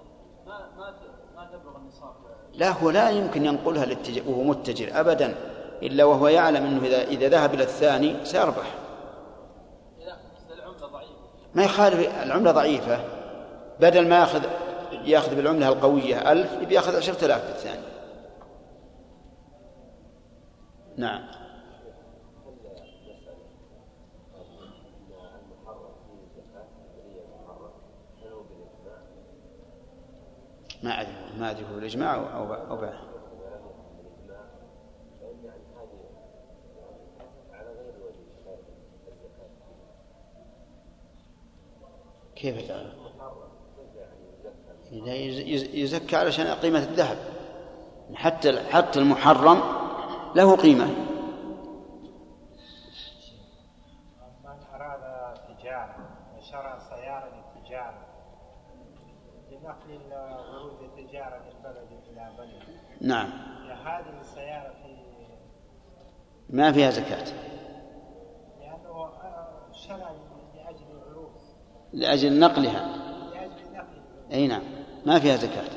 ما ما ما تبلغ النصاب؟ لا هو لا يمكن ينقلها للتج... وهو متجر أبدا إلا وهو يعلم أنه إذا إذا ذهب إلى الثاني سيربح. ما يخالف العملة ضعيفة. بدل ما ياخذ ياخذ بالعملة القوية ألف يبي ياخذ عشرة آلاف بالثاني نعم. ما أدري ما أدري هو الإجماع أو أو بعد. كيف يز- يزكى علشان قيمة الذهب. حتى حتى المحرم له قيمة. من أراد تجارة وشرى سيارة للتجارة لنقل الورود التجارة من بلد إلى بلد. نعم. هذه ما فيها زكاة. لأنه آه، شرع لأجل العروض. لأجل نقلها. لأجل نقل أي نعم. ما فيها زكاة.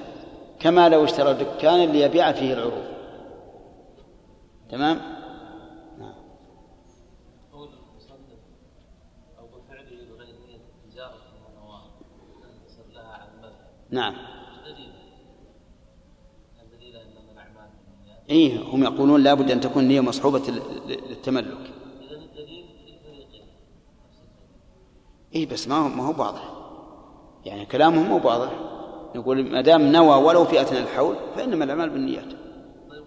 كما لو اشترى دكانا ليبيع فيه العروض. تمام؟ نعم. قول المصنف أو بفعله بغير نيه يصير لها المذهب. نعم. إيش دليل؟ الدليل انما الأعمال بالنيات اي هم يقولون لابد أن تكون نية مصحوبة لل- للتملك. إذا الدليل في الفريقين. نفس الدليل. اي بس ما هو ما هو واضح. يعني كلامهم مو واضح. يقول ما دام نوى ولو في اثناء الحول فإنما الأعمال بالنيات. طيب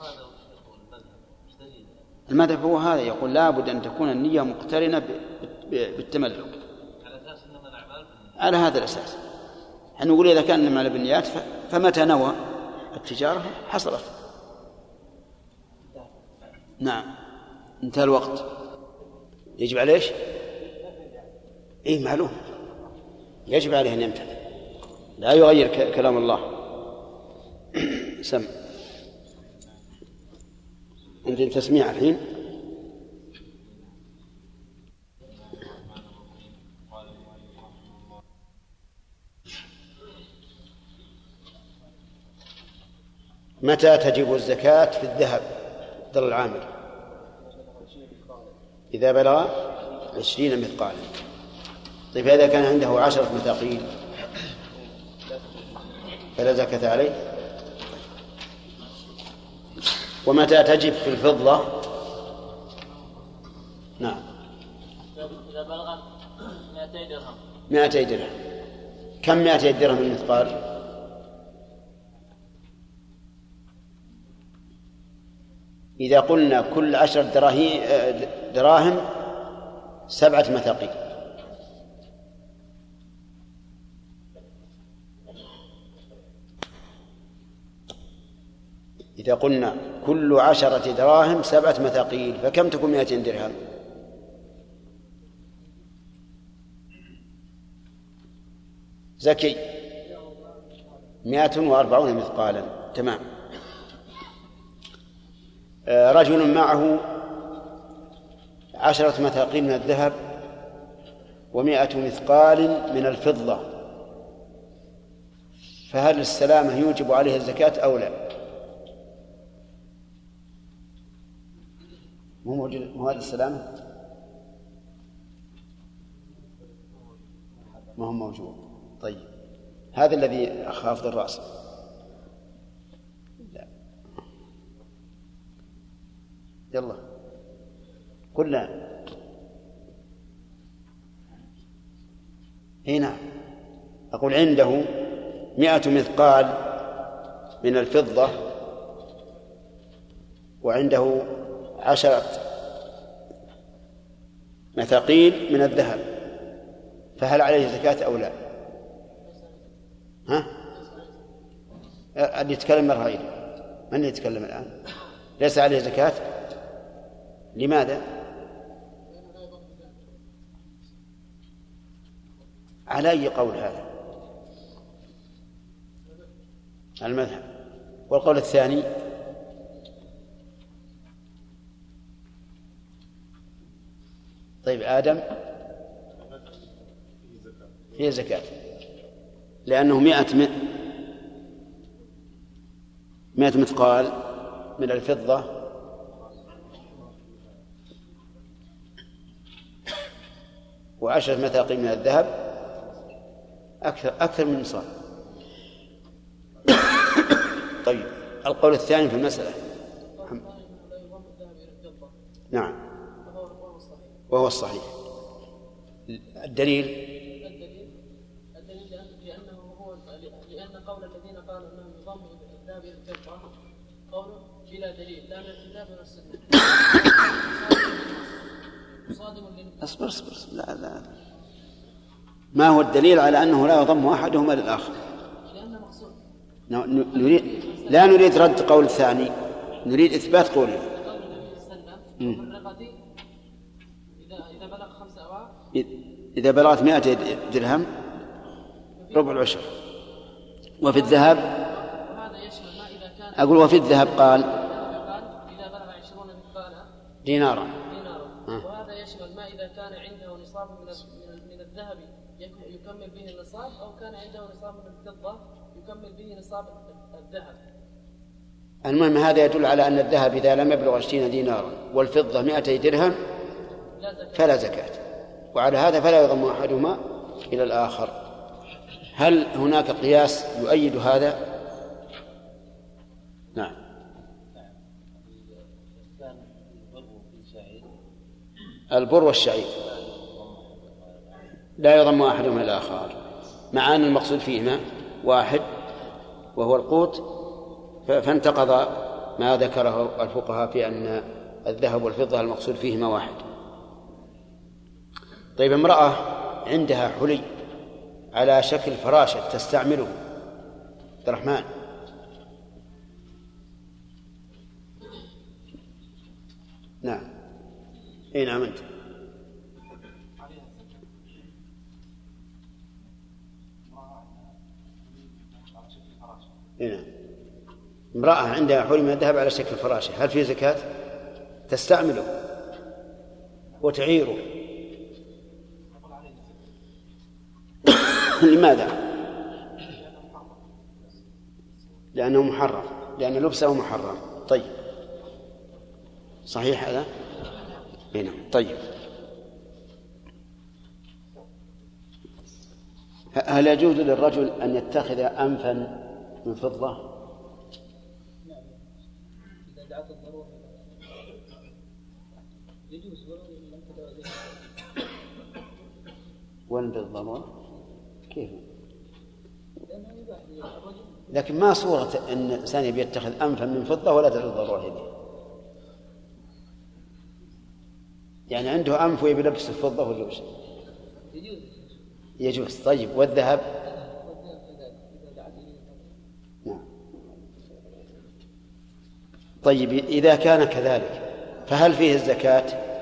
هذا وش يقول المذهب؟ إيش دليل؟ المذهب هو هذا يقول لابد أن تكون النية مقترنة بالتملك. على هذا الأساس. إحنا نقول إذا كان انما بالنيات فمتى نوى؟ التجارة حصلت. نعم. انتهى الوقت. يجب عليه إيش؟ اي معلوم. يجب عليه أن يمتثل لا يغير كلام الله. سم. عندي تسميع الحين. متى تجب الزكاة في الذهب؟ در العامل. إذا بلغ عشرين مثقالا. طيب إذا كان عنده عشرة مثاقيل. فلا زكاة عليه؟ ومتى تجب في الفضة؟ نعم. إذا بلغ 200 درهم. مائتي درهم. كم مائتي درهم المثقال؟ إذا قلنا كل عشرة دراهي دراهم سبعة مثاقيل إذا قلنا كل عشرة دراهم سبعة مثاقيل فكم تكون مائتين درهم؟ زكي. مائة وأربعون مثقالا. تمام. آه، رجل معه عشرة مثاقيل من الذهب ومائة مثقال من الفضة. فهل السلامة يوجب عليه الزكاة أو لا؟ مو موجود مو هذا السلامة؟ ما هو موجود. طيب. هذا الذي خافض الرأس. لا. يلا. قل نعم أقول عنده مئة مثقال من الفضة وعنده عشرة مثاقيل من الذهب فهل عليه زكاة أو لا؟ ها؟ اللي يتكلم من اللي يتكلم الآن؟ ليس عليه زكاة؟ لماذا؟ على أي قول هذا؟ المذهب والقول الثاني طيب آدم؟ فيه زكاة. لأنه مئة. مئة مثقال من الفضة. وعشرة مثاقيل من الذهب. أكثر أكثر من نصاب طيب القول الثاني في المسألة. نعم. وهو الصحيح. الدليل؟ الدليل الدليل لأن- لأنه هو لأن قول الذين قالوا أنه يضم الذهب إلى الفضة قول بلا دليل لا من الكتاب ولا السنة. مصادم للنص أصبر أصبر أصبر. لا لا ما هو الدليل على أنه لا يضم أحدهما للآخر؟ لأنه مقصود. ن- نريد لا نريد رد قول الثاني نريد إثبات قوله. قول النبي صلى الله عليه وسلم وفي الرقة إذا إذا بلغ خمس أواع إذا بلغت مائة درهم ربع العشر. وفي الذهب أقول وفي الذهب قال دينارا. وهذا يشمل ما إذا كان عنده نصاب من الذهب يك- يكمل به النصاب أو كان عنده نصاب من الفضة يكمل به نصاب الذهب المهم هذا يدل على أن الذهب إذا لم يبلغ عشرين دينارا والفضة مائتي درهم لا زكاة فلا زكاة. وعلى هذا فلا يضم أحدهما إلى الآخر. هل هناك قياس يؤيد هذا؟ نعم. البر والشعير. لا يضم أحدهما إلى الآخر. مع أن المقصود فيهما. واحد وهو القوت. فانتقض ما ذكره الفقهاء في أن الذهب والفضة المقصود فيهما واحد. طيب امرأة عندها حلي على شكل فراشة تستعمله. عبد الرحمن. نعم. اي نعم أنت. اي نعم. امرأة عندها حلي من الذهب على شكل فراشة هل فيه زكاة؟ تستعمله وتعيره. لماذا؟ لأنه محرم لأن لبسه محرم طيب صحيح هذا؟ هنا طيب ه- هل يجوز للرجل أن يتخذ أنفا من فضة؟ وين بالضرورة؟ كيف؟ لكن ما صورة أن الإنسان يبي يتخذ أنفا من فضة ولا تدعو الضرورة إليه يعني عنده أنف ويبي يلبس الفضة ولا وش؟ يجوز. طيب والذهب؟ نعم. طيب إذا كان كذلك فهل فيه الزكاة؟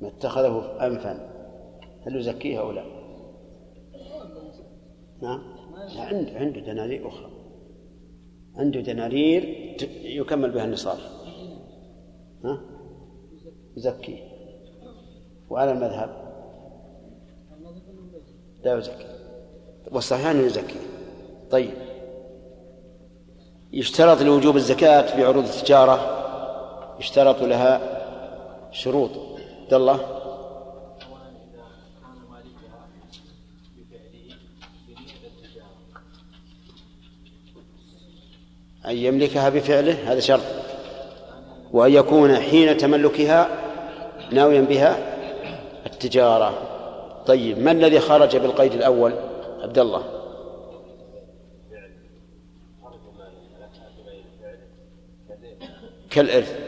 ما اتخذه أنفا. هل يزكيه أو لا؟ نعم. عنده عنده دنانير أخرى. عنده دنانير يكمل بها النصاب. ها؟ يزكيه وعلى المذهب؟ لا يزكي. والصحيح أنه يزكي. طيب. يشترط لوجوب الزكاة في عروض التجارة؟ يشترط لها شروط. عبد الله؟ أن يملكها بفعله هذا شرط. وأن يكون حين تملكها ناويا بها التجارة. طيب ما الذي خرج بالقيد الأول؟ عبد الله. كالإرث.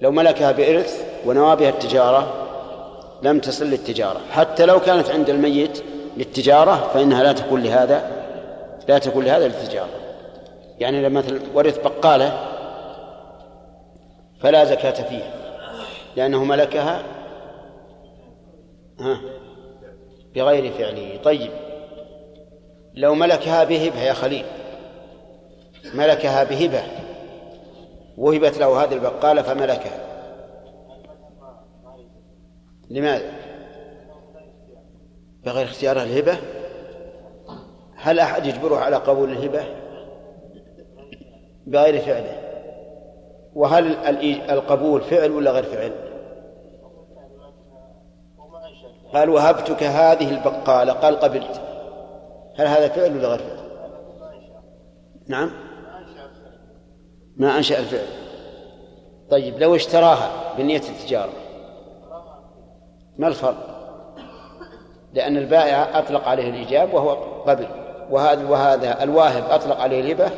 لو ملكها بإرث ونوى بها التجارة لم تصل للتجارة. حتى لو كانت عند الميت للتجارة فإنها لا تكون لهذا لا تكون لهذا للتجارة. يعني لما مثل ورث بقالة فلا زكاة فيها لأنه ملكها ها بغير فعله. طيب لو ملكها بهبة يا خليل ملكها بهبة وهبت له هذه البقالة فملكها. لماذا؟ بغير اختيار الهبة؟ هل أحد يجبره على قبول الهبة؟ بغير فعله. وهل القبول فعل ولا غير فعل؟ قال وهبتك هذه البقالة قال قبلت. هل هذا فعل ولا غير فعل؟ نعم. ما أنشأ الفعل. طيب لو اشتراها بنية التجارة. ما الفرق؟ لأن البائع أطلق عليه الإيجاب وهو قبل. وهذا وهذا الواهب أطلق عليه الهبة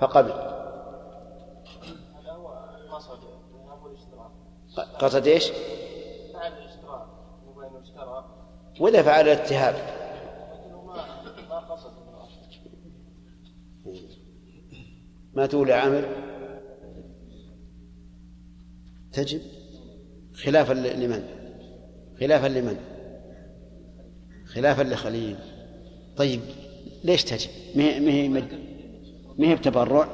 فقبل هذا هو قصد ذهاب الاشتراك قصد إيش؟ فعل الاشتراك مو اشترى وإذا فعل الاتهاب لكنه ما تقول يا عامر؟ تجب؟ خلافا لمن؟ خلافا لمن؟ خلافا لخليل. طيب ليش تجب؟ ما هي ما هي بتبرع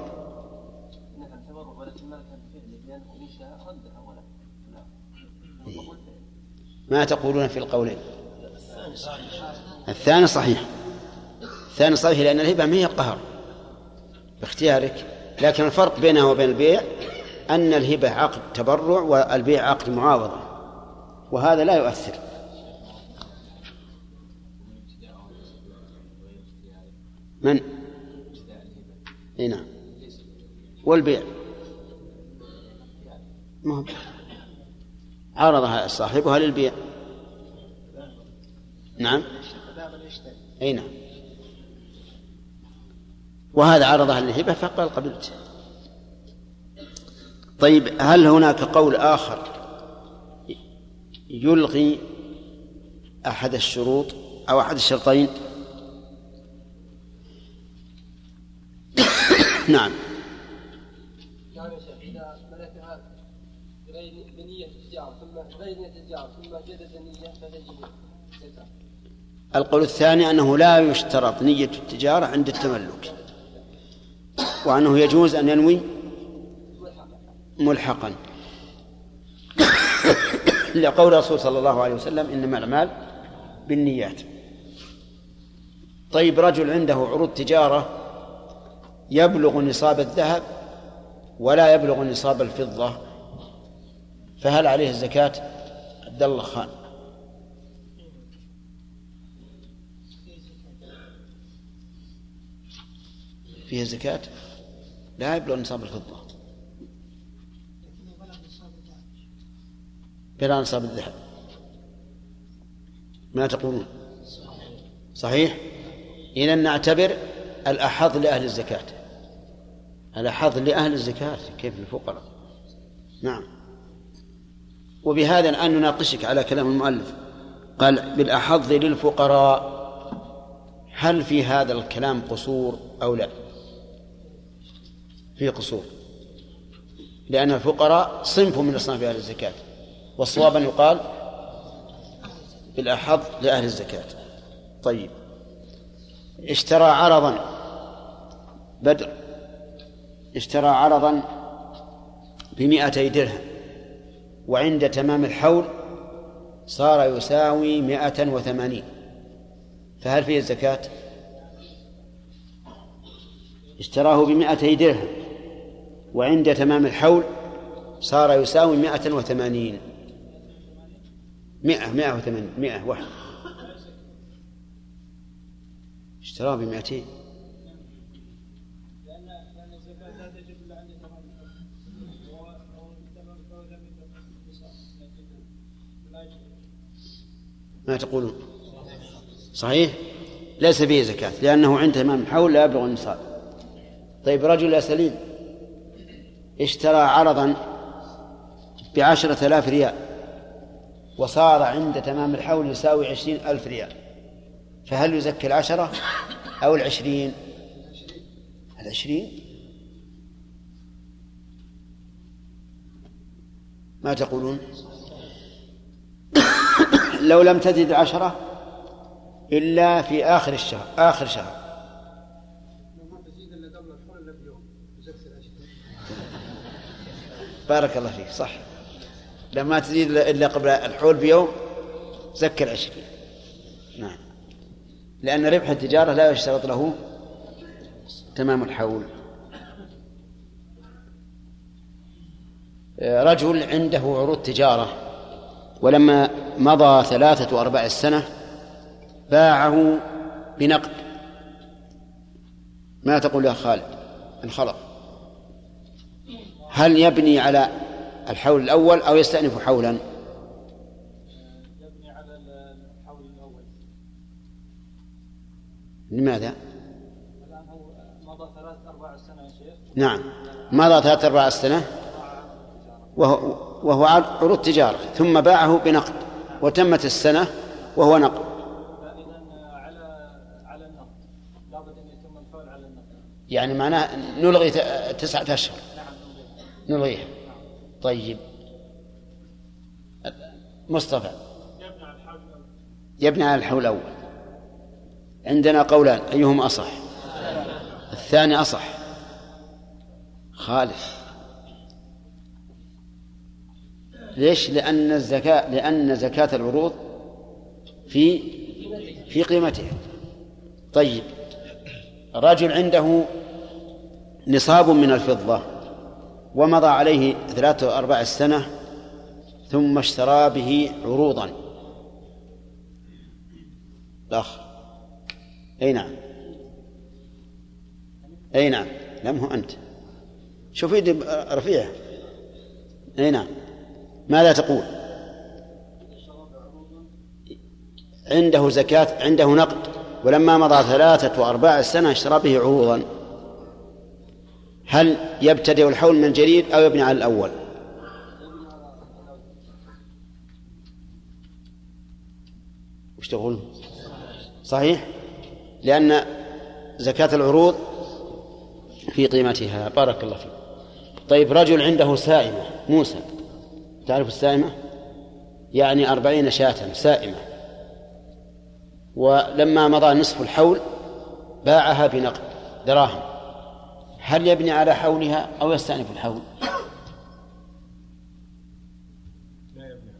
نعم تبرع ولكن ولكن ما كان فعله لأنه إنشاء ردها ولا لا ما تقولون في القولين. الثاني صحيح. الثاني صحيح لأن الهبة ما هي قهر باختيارك. لكن الفرق بينها وبين البيع أن الهبة عقد تبرع والبيع عقد معاوضة وهذا لا يؤثر. من؟ إي نعم. والبيع. ما هو؟ عرضها صاحبها للبيع. نعم. أي نعم. وهذا عرضها للهبة فقال قبلت. طيب هل هناك قول آخر يلغي أحد الشروط أو أحد الشرطين؟ نعم يا شيخ إذا ملكها بغير بنية التجارة ثم غير نية التجارة ثم جدد النية فتجب زكاة القول الثاني أنه لا يشترط نية التجارة عند التملك وأنه يجوز أن ينوي ملحقا. لقول الرسول صلى الله عليه وسلم إنما الأعمال بالنيات. طيب رجل عنده عروض تجارة يبلغ نصاب الذهب ولا يبلغ نصاب الفضة فهل عليه الزكاة؟ عبد الله خان. فيها زكاة؟ لا يبلغ نصاب الفضة. بلا نصاب الذهب. ما تقولون؟ صحيح؟ إذا نعتبر الأحظ لأهل الزكاة. الأحظ لأهل الزكاة كيف الفقراء؟ نعم. وبهذا الآن نناقشك على كلام المؤلف. قال بالأحظ للفقراء هل في هذا الكلام قصور أو لا؟ في قصور. لأن الفقراء صنف من أصناف أهل الزكاة. والصواب أن يقال بالأحظ لأهل الزكاة. طيب. اشترى عرضا بدر. اشترى عرضا بمئتي درهم. وعند تمام الحول صار يساوي مئة وثمانين. فهل فيه الزكاة؟ اشتراه بمئتي درهم. وعند تمام الحول صار يساوي مئة وثمانين. مئة مئة وثمانين مئة واحد. اشتراه بمئتين. ما تقولون؟ صحيح؟ ليس فيه زكاة لأنه عند تمام الحول لا يبلغ النصاب. طيب رجل يا سليم اشترى عرضا بعشرة آلاف ريال وصار عند تمام الحول يساوي عشرين ألف ريال. فهل يزكي العشرة أو العشرين؟ العشرين؟ ما تقولون؟ لو لم تزد العشرة إلا في آخر الشهر آخر شهر. بارك الله فيك صح. لما تزيد إلا قبل الحول بيوم زكى العشرين نعم. لأن ربح التجارة لا يشترط له تمام الحول. رجل عنده عروض تجارة ولما مضى ثلاثة وأرباع السنة باعه بنقد. ما تقول يا خالد؟ الخلط هل يبني على الحول الأول أو يستأنف حولا؟ يبني على الحول الأول. لماذا؟ الآن هو مضى ثلاث أرباع سنة يا شيخ. نعم. مضى ثلاثة أرباع السنة وهو, وهو عروض تجارة. ثم باعه بنقد. وتمت السنة وهو النقد يعني معناه نلغي تسعة أشهر. نلغيها. طيب. مصطفى. يبني على الحول الأول. عندنا قولان أيهما أصح؟ الثاني أصح. خالف ليش؟ لأن الزكاة لأن زكاة العروض في في قيمتها. طيب رجل عنده نصاب من الفضة ومضى عليه ثلاثة أرباع السنة ثم اشترى به عروضا. الأخ أي نعم؟ أي نعم؟ لم هو أنت. شوف يدي رفيع أي نعم؟ ماذا تقول؟ عنده زكاة عنده نقد ولما مضى ثلاثة وأرباع السنة اشترى به عروضا. هل يبتدئ الحول من جديد أو يبني على الأول؟ وش تقول؟ صحيح؟ لأن زكاة العروض في قيمتها. بارك الله فيك. طيب رجل عنده سائمة موسى. تعرف السائمة؟ يعني أربعين شاة سائمة. ولما مضى نصف الحول باعها بنقد دراهم. هل يبني على حولها أو يستأنف الحول؟ لا يبني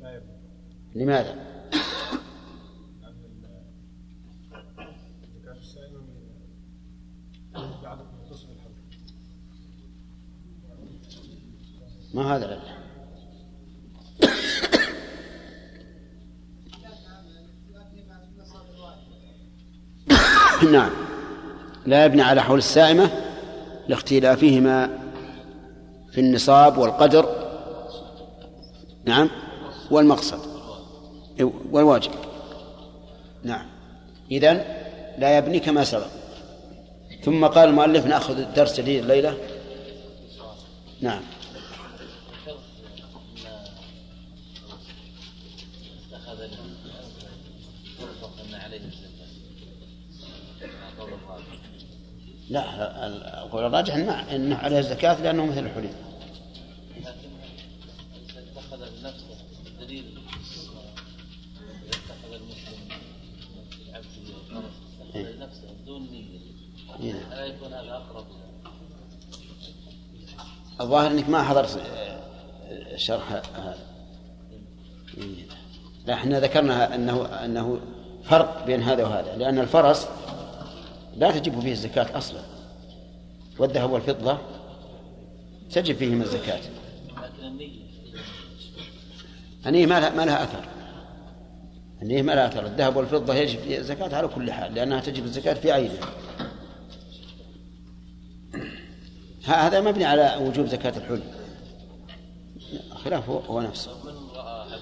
لا يبني لماذا؟ ما هذا العلة نعم. لا يبني على حول السائمة لاختلافهما في النصاب والقدر. نعم. والمقصد. والواجب. نعم. إذن لا يبني كما سبق. ثم قال المؤلف نأخذ الدرس الليلة نعم اتخذ فرصة أن عليه الزكاة ما قول الراجح لا القول الراجح انه عليه الزكاة لأنه مثل الحلي لكن أقرب الظاهر إنك ما حضرت آه، شرح هذا إيه. لا إحنا ذكرنا انه إنه فرق بين هذا وهذا لأن الفرس لا تجب فيه الزكاة أصلا. والذهب والفضة تجب فيهما الزكاة. النية ما لها ما لها أثر. النية ما لها أثر. الذهب والفضة يجب فيها الزكاة على كل حال لأنها تجب الزكاة في عينها. هذا مبني على وجوب زكاة الحلي خلافه هو نفسه. الزكاة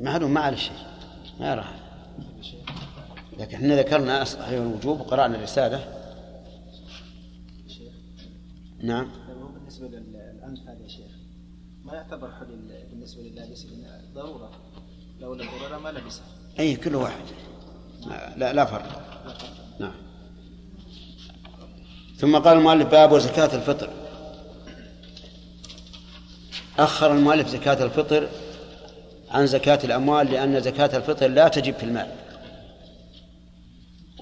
معلوم ما عليه شيء. ما يرى لكن إحنا ذكرنا صحيح الوجوب وقرأنا الرسالة. نعم. بالنسبة للأنفال يا شيخ ما يعتبر حلي بالنسبة للابس ضرورة. لولا الضرورة ما لبسها أي كل واحد. لا لا فرق. نعم. ثم قال المؤلف باب زكاة الفطر. أخر المؤلف زكاة الفطر عن زكاة الأموال لأن زكاة الفطر لا تجب في المال.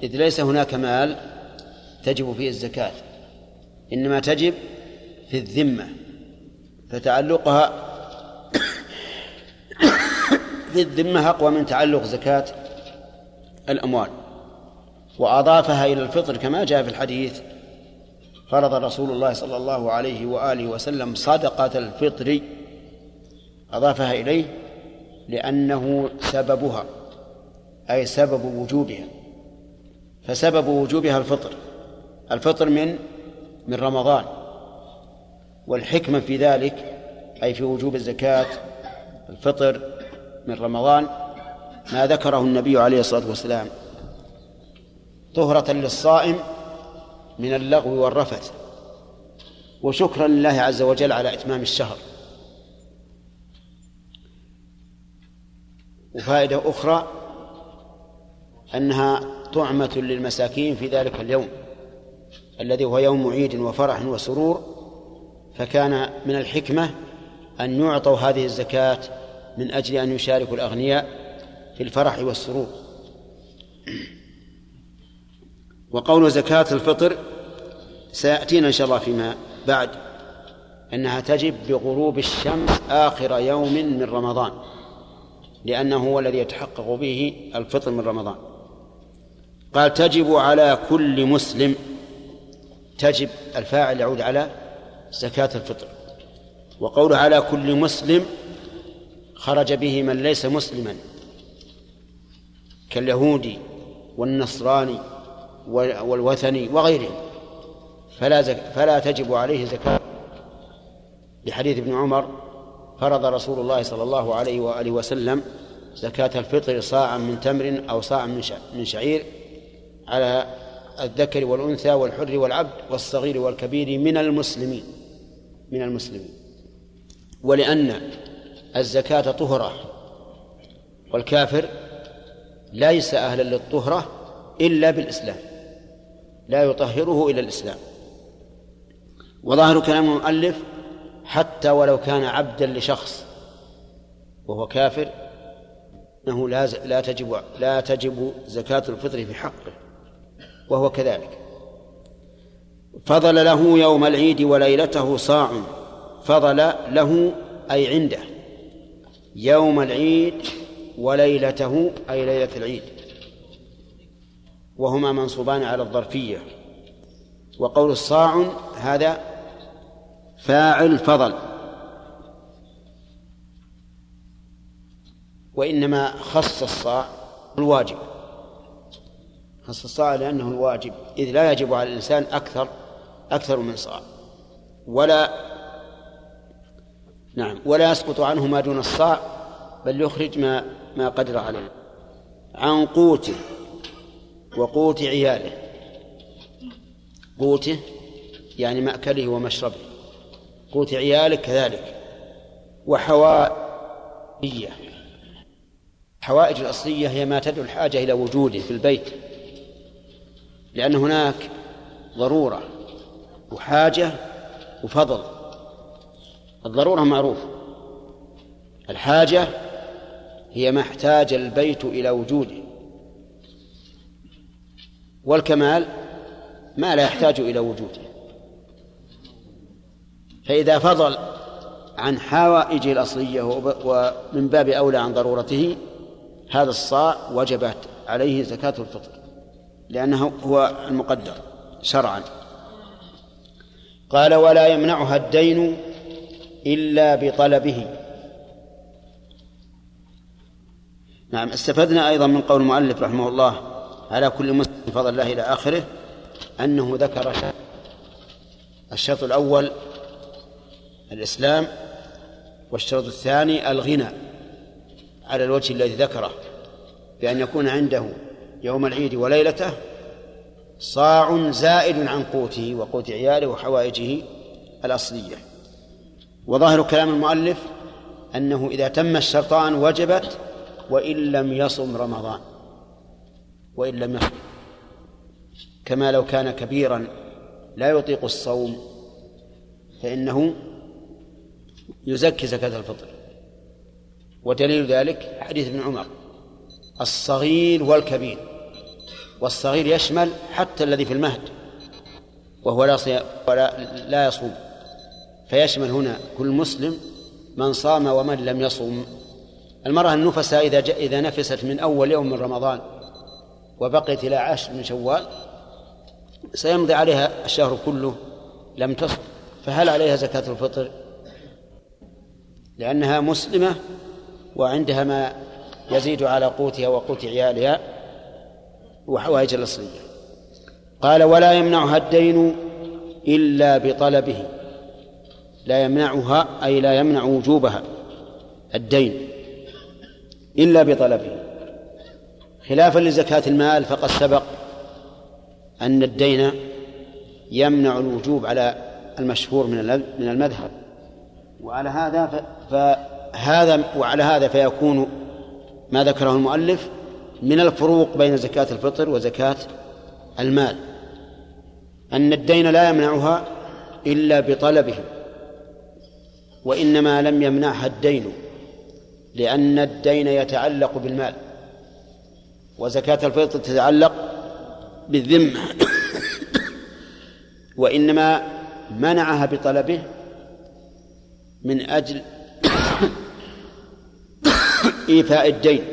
إذ ليس هناك مال تجب فيه الزكاة إنما تجب في الذمة فتعلقها في الذمة أقوى من تعلق زكاة الأموال. وأضافها إلى الفطر كما جاء في الحديث فرض رسول الله صلى الله عليه وآله وسلم صدقة الفطر أضافها إليه لأنه سببها أي سبب وجوبها. فسبب وجوبها الفطر. الفطر من من رمضان. والحكمة في ذلك أي في وجوب الزكاة الفطر من رمضان ما ذكره النبي عليه الصلاة والسلام. طهرة للصائم من اللغو والرفث. وشكرا لله عز وجل على إتمام الشهر. وفائدة أخرى أنها طعمة للمساكين في ذلك اليوم الذي هو يوم عيد وفرح وسرور فكان من الحكمة أن يعطوا هذه الزكاة من أجل أن يشاركوا الأغنياء في الفرح والسرور. وقول زكاة الفطر سيأتينا إن شاء الله فيما بعد أنها تجب بغروب الشمس آخر يوم من رمضان لأنه هو الذي يتحقق به الفطر من رمضان. قال تجب على كل مسلم تجب الفاعل يعود على زكاة الفطر. وقوله على كل مسلم خرج به من ليس مسلما كاليهودي والنصراني والوثني وغيرهم. فلا زك فلا تجب عليه زكاة. لحديث ابن عمر فرض رسول الله صلى الله عليه وآله وسلم زكاة الفطر صاعا من تمر أو صاعا من شعير على الذكر والأنثى والحر والعبد والصغير والكبير من المسلمين من المسلمين. ولأن الزكاة طهرة والكافر ليس أهلا للطهرة إلا بالإسلام لا يطهره إلا الإسلام. وظاهر كلام المؤلف حتى ولو كان عبدا لشخص وهو كافر إنه لا لا تجب لا تجب زكاة الفطر في حقه. وهو كذلك. فضل له يوم العيد وليلته صاع. فضل له أي عنده يوم العيد وليلته أي ليلة العيد. وهما منصوبان على الظرفية. وقول الصاع هذا فاعل فضل. وإنما خص الصاع الواجب خص الصاع لأنه الواجب إذ لا يجب على الإنسان أكثر أكثر من صاع ولا نعم ولا يسقط عنه ما دون الصاع بل يخرج ما ما قدر عليه. عن قوته وقوت عياله. قوته يعني مأكله ومشربه. قوت عياله كذلك. وحوائجه. حوائج الأصلية هي ما تدعو الحاجة إلى وجوده في البيت. لأن هناك ضرورة وحاجة وفضل. الضرورة معروف. الحاجة هي ما احتاج البيت إلى وجوده. والكمال ما لا يحتاج إلى وجوده. فإذا فضل عن حوائجه الأصلية ومن باب أولى عن ضرورته هذا الصاع وجبت عليه زكاة الفطر. لأنه هو المقدر شرعا. قال ولا يمنعها الدين إلا بطلبه. نعم استفدنا أيضا من قول المؤلف رحمه الله على كل مسلم فضل الله إلى آخره أنه ذكر الشرط الأول الإسلام والشرط الثاني الغنى على الوجه الذي ذكره بأن يكون عنده يوم العيد وليلته صاع زائد عن قوته وقوت عياله وحوائجه الأصلية. وظاهر كلام المؤلف أنه إذا تم الشرطان وجبت وإن لم يصم رمضان. وإن لم يصم. كما لو كان كبيرا لا يطيق الصوم فإنه يزكي زكاة الفطر. ودليل ذلك حديث ابن عمر. الصغير والكبير والصغير يشمل حتى الذي في المهد وهو لا ولا لا يصوم. فيشمل هنا كل مسلم من صام ومن لم يصوم. المرأة النفساء إذا إذا نفست من أول يوم من رمضان وبقيت إلى عشر من شوال سيمضي عليها الشهر كله لم تصم. فهل عليها زكاة الفطر؟ لأنها مسلمة وعندها ما يزيد على قوتها وقوت عيالها وحوائج الأصلية قال ولا يمنعها الدين إلا بطلبه. لا يمنعها أي لا يمنع وجوبها الدين إلا بطلبه. خلافا لزكاة المال فقد سبق أن الدين يمنع الوجوب على المشهور من من المذهب. وعلى هذا فهذا وعلى هذا فيكون ما ذكره المؤلف من الفروق بين زكاة الفطر وزكاة المال. أن الدين لا يمنعها إلا بطلبه وإنما لم يمنعها الدين لأن الدين يتعلق بالمال وزكاة الفطر تتعلق بالذمة. وإنما منعها بطلبه من أجل إيفاء الدين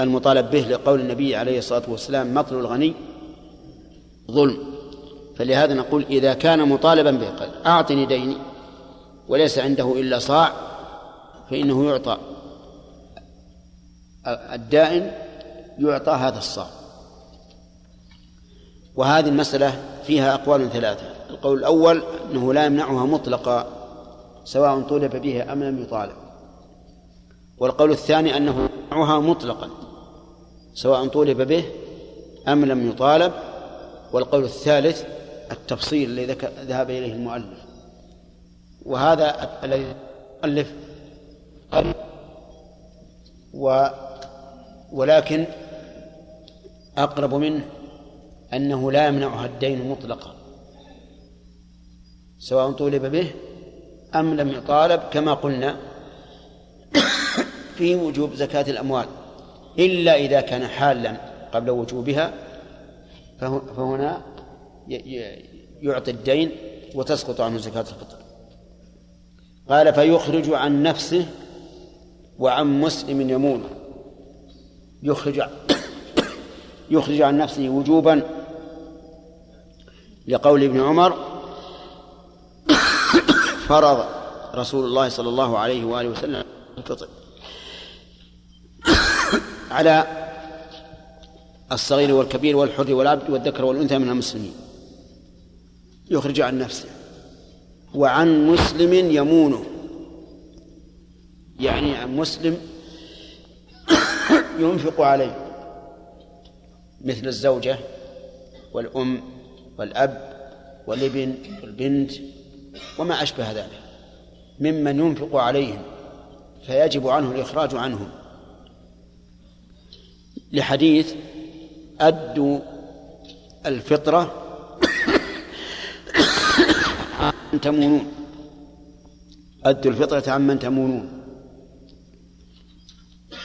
المطالب به لقول النبي عليه الصلاة والسلام مطل الغني ظلم. فلهذا نقول إذا كان مطالبا به قال أعطني ديني وليس عنده إلا صاع فإنه يعطى الدائن يعطى هذا الصاع. وهذه المسألة فيها أقوال ثلاثة. القول الأول أنه لا يمنعها مطلقا سواء طولب به أم لم يطالب. والقول الثاني أنه يمنعها مطلقا سواء طولب به أم لم يطالب. والقول الثالث التفصيل الذي ذهب إليه المؤلف. وهذا الذي المؤلف و ولكن أقرب منه أنه لا يمنعها الدين مطلقا سواء طولب به أم لم يطالب. كما قلنا في وجوب زكاة الأموال إلا إذا كان حالا قبل وجوبها فهنا يعطي الدين وتسقط عنه زكاة الفطر. قال فيخرج عن نفسه وعن مسلم يمون يخرج يخرج عن نفسه وجوبا لقول ابن عمر فرض رسول الله صلى الله عليه وآله وسلم الفطر على الصغير والكبير والحر والعبد والذكر والأنثى من المسلمين. يخرج عن نفسه. وعن مسلم يمونه. يعني عن مسلم ينفق عليه. مثل الزوجة والأم والأب والابن والبنت وما أشبه ذلك. ممن ينفق عليهم. فيجب عنه الإخراج عنهم لحديث أدوا الفطرة عن تمونون. أدوا الفطرة عمن تمونون.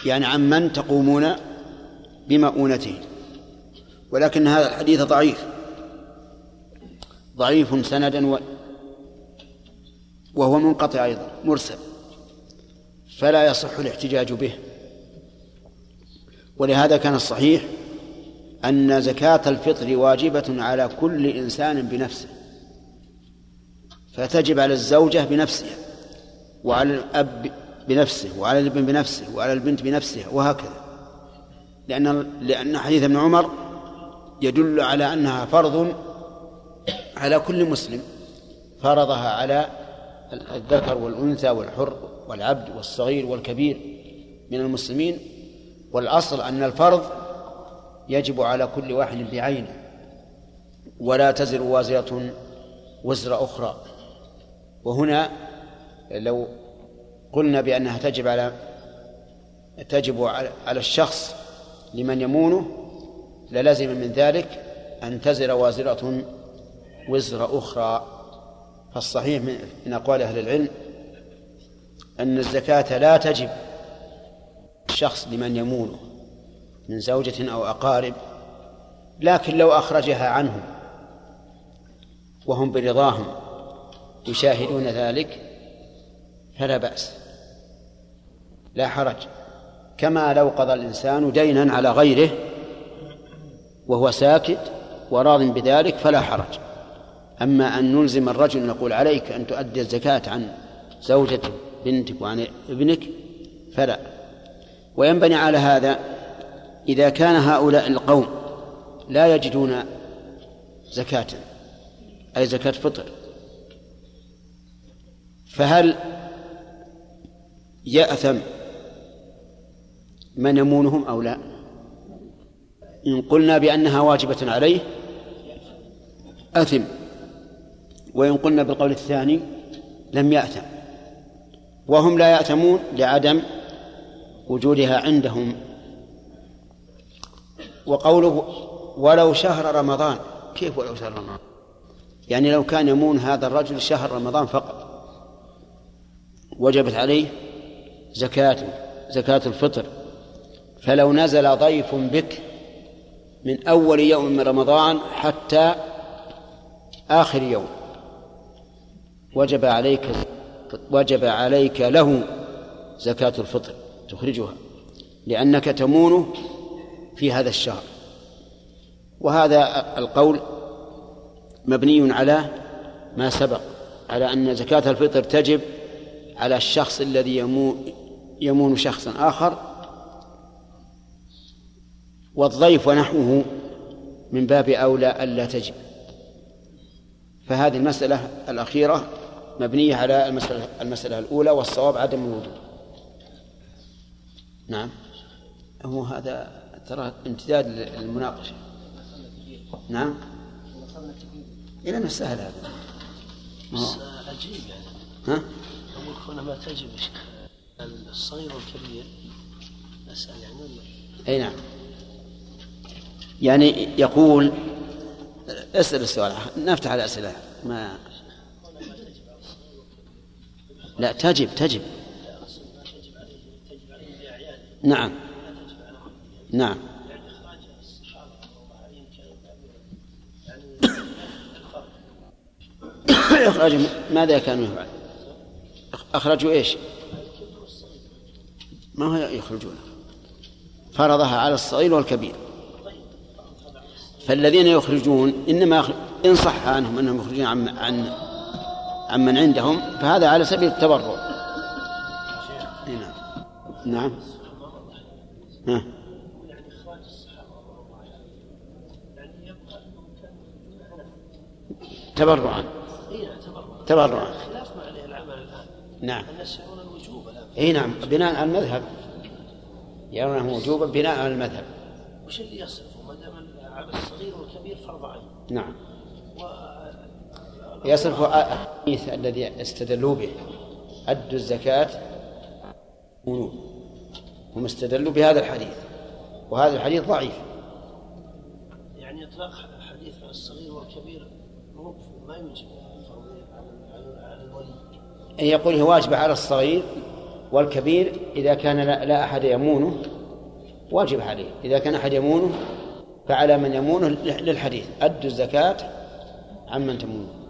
يعني عمن تقومون بمؤونته. ولكن هذا الحديث ضعيف. ضعيف سندا و وهو منقطع أيضا مرسل. فلا يصح الاحتجاج به. ولهذا كان الصحيح أن زكاة الفطر واجبة على كل إنسان بنفسه فتجب على الزوجة بنفسها وعلى الأب بنفسه وعلى الابن بنفسه وعلى البنت بنفسها وهكذا. لأن لأن حديث ابن عمر يدل على أنها فرض على كل مسلم فرضها على الذكر والأنثى والحر والعبد والصغير والكبير من المسلمين والأصل أن الفرض يجب على كل واحد بعينه. ولا تزر وازرة وزر أخرى. وهنا لو قلنا بأنها تجب على تجب على الشخص لمن يمونه للزم من ذلك أن تزر وازرة وزر أخرى. فالصحيح من أقوال أهل العلم أن الزكاة لا تجب الشخص لمن يمونه من زوجة أو أقارب لكن لو أخرجها عنهم وهم برضاهم يشاهدون ذلك فلا بأس. لا حرج. كما لو قضى الإنسان دينا على غيره وهو ساكت وراض بذلك فلا حرج. أما أن نلزم الرجل نقول عليك أن تؤدي الزكاة عن زوجتك بنتك وعن ابنك فلا. وينبني على هذا إذا كان هؤلاء القوم لا يجدون زكاة أي زكاة فطر. فهل يأثم من يمونهم أو لا؟ إن قلنا بأنها واجبة عليه أثم وإن قلنا بالقول الثاني لم يأثم. وهم لا يأثمون لعدم وجودها عندهم. وقوله ولو شهر رمضان كيف ولو شهر رمضان؟ يعني لو كان يمون هذا الرجل شهر رمضان فقط. وجبت عليه زكاة زكاة الفطر. فلو نزل ضيف بك من أول يوم من رمضان حتى آخر يوم وجب عليك وجب عليك له زكاة الفطر تخرجها لأنك تمونه في هذا الشهر. وهذا القول مبني على ما سبق على أن زكاة الفطر تجب على الشخص الذي يمون شخصا آخر والضيف ونحوه من باب أولى ألا تجب. فهذه المسألة الأخيرة مبنية على المسألة, المسألة الأولى والصواب عدم الوجود. نعم. هو هذا ترى امتداد للمناقشة. نعم. إلى أنه سهل هذا. بس عجيب يعني. ها؟ أقول هنا ما تجب الصغير والكبير أسأل يعني. ولا أي نعم. يعني يقول اسأل السؤال. نفتح الأسئلة. ما لا تجب تجب. نعم. نعم. إخراج ماذا كانوا يفعل أخرجوا إيش؟ ما هو يخرجون؟ فرضها على الصغير والكبير. فالذين يخرجون إنما إن صح عنهم أنهم يخرجون عن عن من عندهم فهذا على سبيل التبرع. نعم. نعم ها. تبرعا. تبرعا. خلاف ما عليه العمل الآن نعم. الناس يرون الوجوب إي نعم. بناء على المذهب. يرونه وجوبا بناء على المذهب. وش اللي يصرفه ما دام على الصغير والكبير فرض عين نعم. يصرف الحديث الذي استدلوا به. أدوا الزكاة منون هم استدلوا بهذا الحديث وهذا الحديث ضعيف. يعني إطلاق حديث على الصغير والكبير ما يوجب على- الولي. يقول هي واجبة على الصغير والكبير إذا كان لا, لا أحد يمونه واجب عليه. إذا كان أحد يمونه فعلى من يمونه للحديث. أدوا الزكاة عمن تمونه.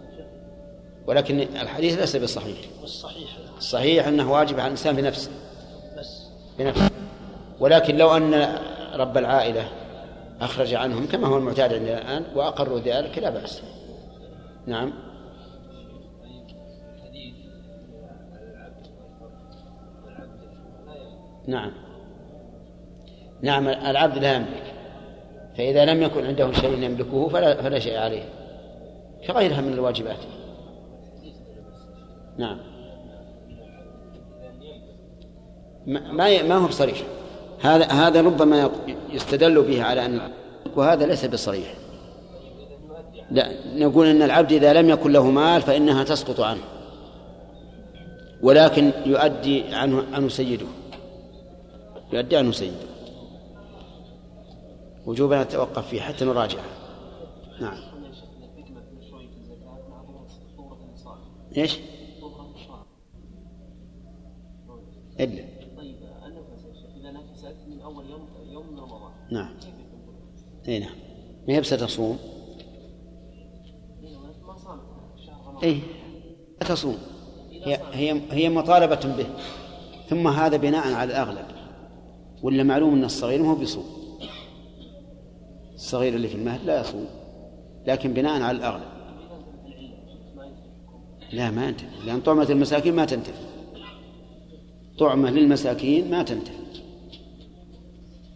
ولكن الحديث ليس بصحيح. والصحيح الصحيح أنه واجب على الإنسان بنفسه بس. بنفسه. ولكن لو أن رب العائلة أخرج عنهم كما هو المعتاد عندنا الآن وأقروا ذلك لا بأس. نعم. نعم. نعم العبد لا يملك. فإذا لم يكن عنده شيء يملكه فلا فلا شيء عليه. كغيرها من الواجبات. نعم. ما ما هو بصريح. هذا هذا ربما يستدل به على أن وهذا ليس بصريح. لا نقول إن العبد إذا لم يكن له مال فإنها تسقط عنه. ولكن يؤدي عنه عنه سيده. يؤدي عنه سيده. وجوبا نتوقف فيه حتى نراجعه. نعم. إيش؟ الا طيب النفس إذا نفست من أول يوم يوم من رمضان. نعم. أي نعم. ما هي شهر رمضان. اي لا تصوم. هي هي هي مطالبة به. ثم هذا بناء على الأغلب. ولا معلوم أن الصغير ما هو بيصوم؟ الصغير اللي في المهد لا يصوم. لكن بناء على الأغلب. لا ما ينتهي لأن طعمة المساكين ما تنتهي طعمة للمساكين ما تنتهي.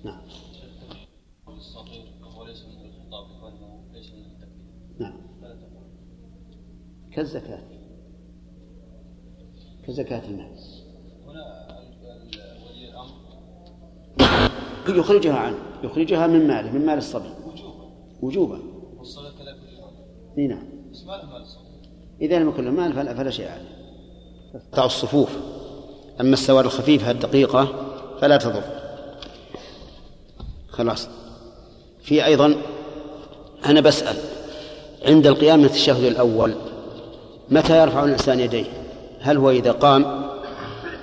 نعم. نعم. كالزكاة. كزكاة المال. يخرجها عنه. يخرجها من ماله من مال الصبي. وجوبا. اي نعم. إذا لم يكن له مال فلا, شيء عليه. الصفوف. أما السواد الخفيفة الدقيقة فلا تضر. خلاص. في أيضا أنا بسأل عند القيام من التشهد الأول متى يرفع الإنسان يديه؟ هل هو إذا قام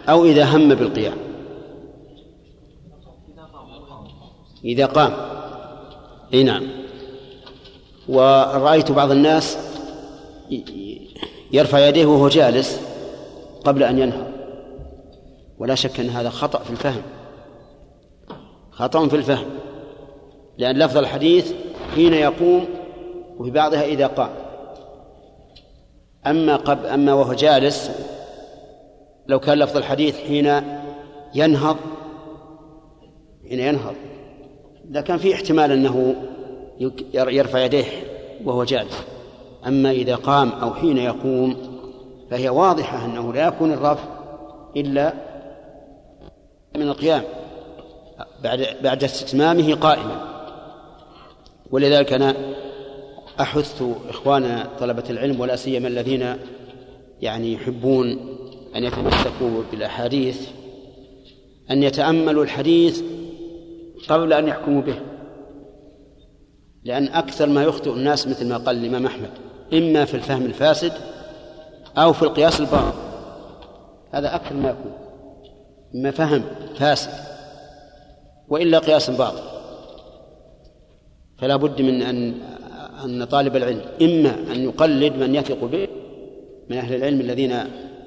أو إذا هم بالقيام؟ إذا قام. أي نعم. ورأيت بعض الناس يرفع يديه وهو جالس قبل أن ينهض. ولا شك أن هذا خطأ في الفهم. خطأ في الفهم. لأن لفظ الحديث حين يقوم وفي بعضها إذا قام. أما قبل أما وهو جالس لو كان لفظ الحديث حين ينهض حين ينهض إذا كان في احتمال أنه يرفع يديه وهو جالس. أما إذا قام أو حين يقوم فهي واضحة أنه لا يكون الرفع إلا من القيام بعد بعد استتمامه قائما. ولذلك أنا أحث إخواننا طلبة العلم ولا سيما الذين يعني يحبون أن يتمسكوا بالأحاديث أن يتأملوا الحديث قبل أن يحكموا به. لأن أكثر ما يخطئ الناس مثل ما قال الإمام أحمد إما في الفهم الفاسد أو في القياس الباطل هذا أكثر ما يكون. إما فهم فاسد وإلا قياس باطل فلا بد من أن أن طالب العلم إما أن يقلد من يثق به من أهل العلم الذين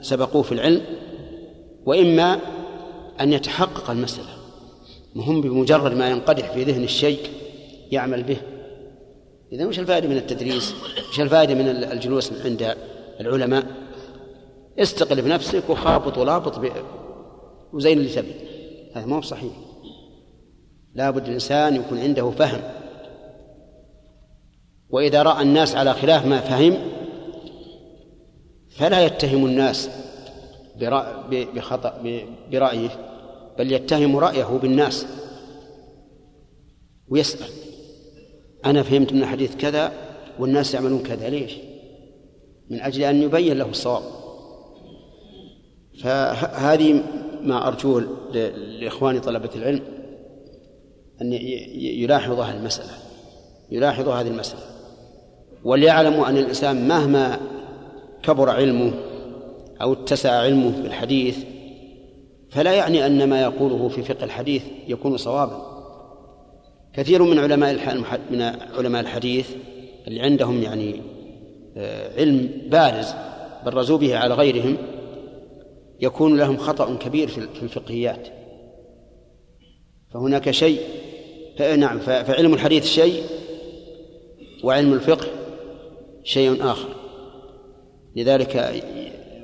سبقوه في العلم وإما أن يتحقق المسألة مهم بمجرد ما ينقدح في ذهن الشيء يعمل به إذا وش الفائدة من التدريس؟ وش الفائدة من الجلوس عند العلماء؟ استقل بنفسك وخابط ولابط وزين اللي تبي هذا ما هو صحيح. لابد الإنسان يكون عنده فهم. وإذا رأى الناس على خلاف ما فهم فلا يتهم الناس بخطأ برأيه بل يتهم رأيه بالناس. ويسأل. أنا فهمت من الحديث كذا والناس يعملون كذا ليش؟ من أجل أن يبين له الصواب. فهذه ما أرجوه لإخواني طلبة العلم أن يلاحظوا هذه المسألة. يلاحظوا هذه المسألة. وليعلموا أن الإنسان مهما كبر علمه أو اتسع علمه بالحديث فلا يعني أن ما يقوله في فقه الحديث يكون صوابا. كثير من علماء من علماء الحديث اللي عندهم يعني آه، علم بارز برزوا به على غيرهم يكون لهم خطأ كبير في الفقهيات. فهناك شيء نعم فعلم الحديث شيء وعلم الفقه شيء آخر. لذلك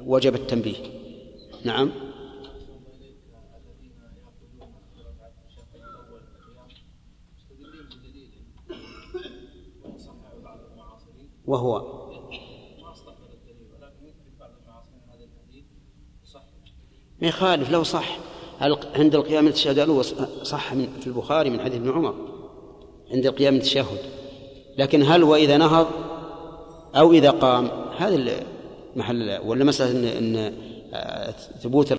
وجب التنبيه. نعم. وهو ما يخالف لو صح. عند القيام التشهد الأول صح من في البخاري من حديث ابن عمر؟ عند القيام التشهد. لكن هل وإذا نهض أو إذا قام؟ هذا محل ولا مسألة إن, إن ثبوت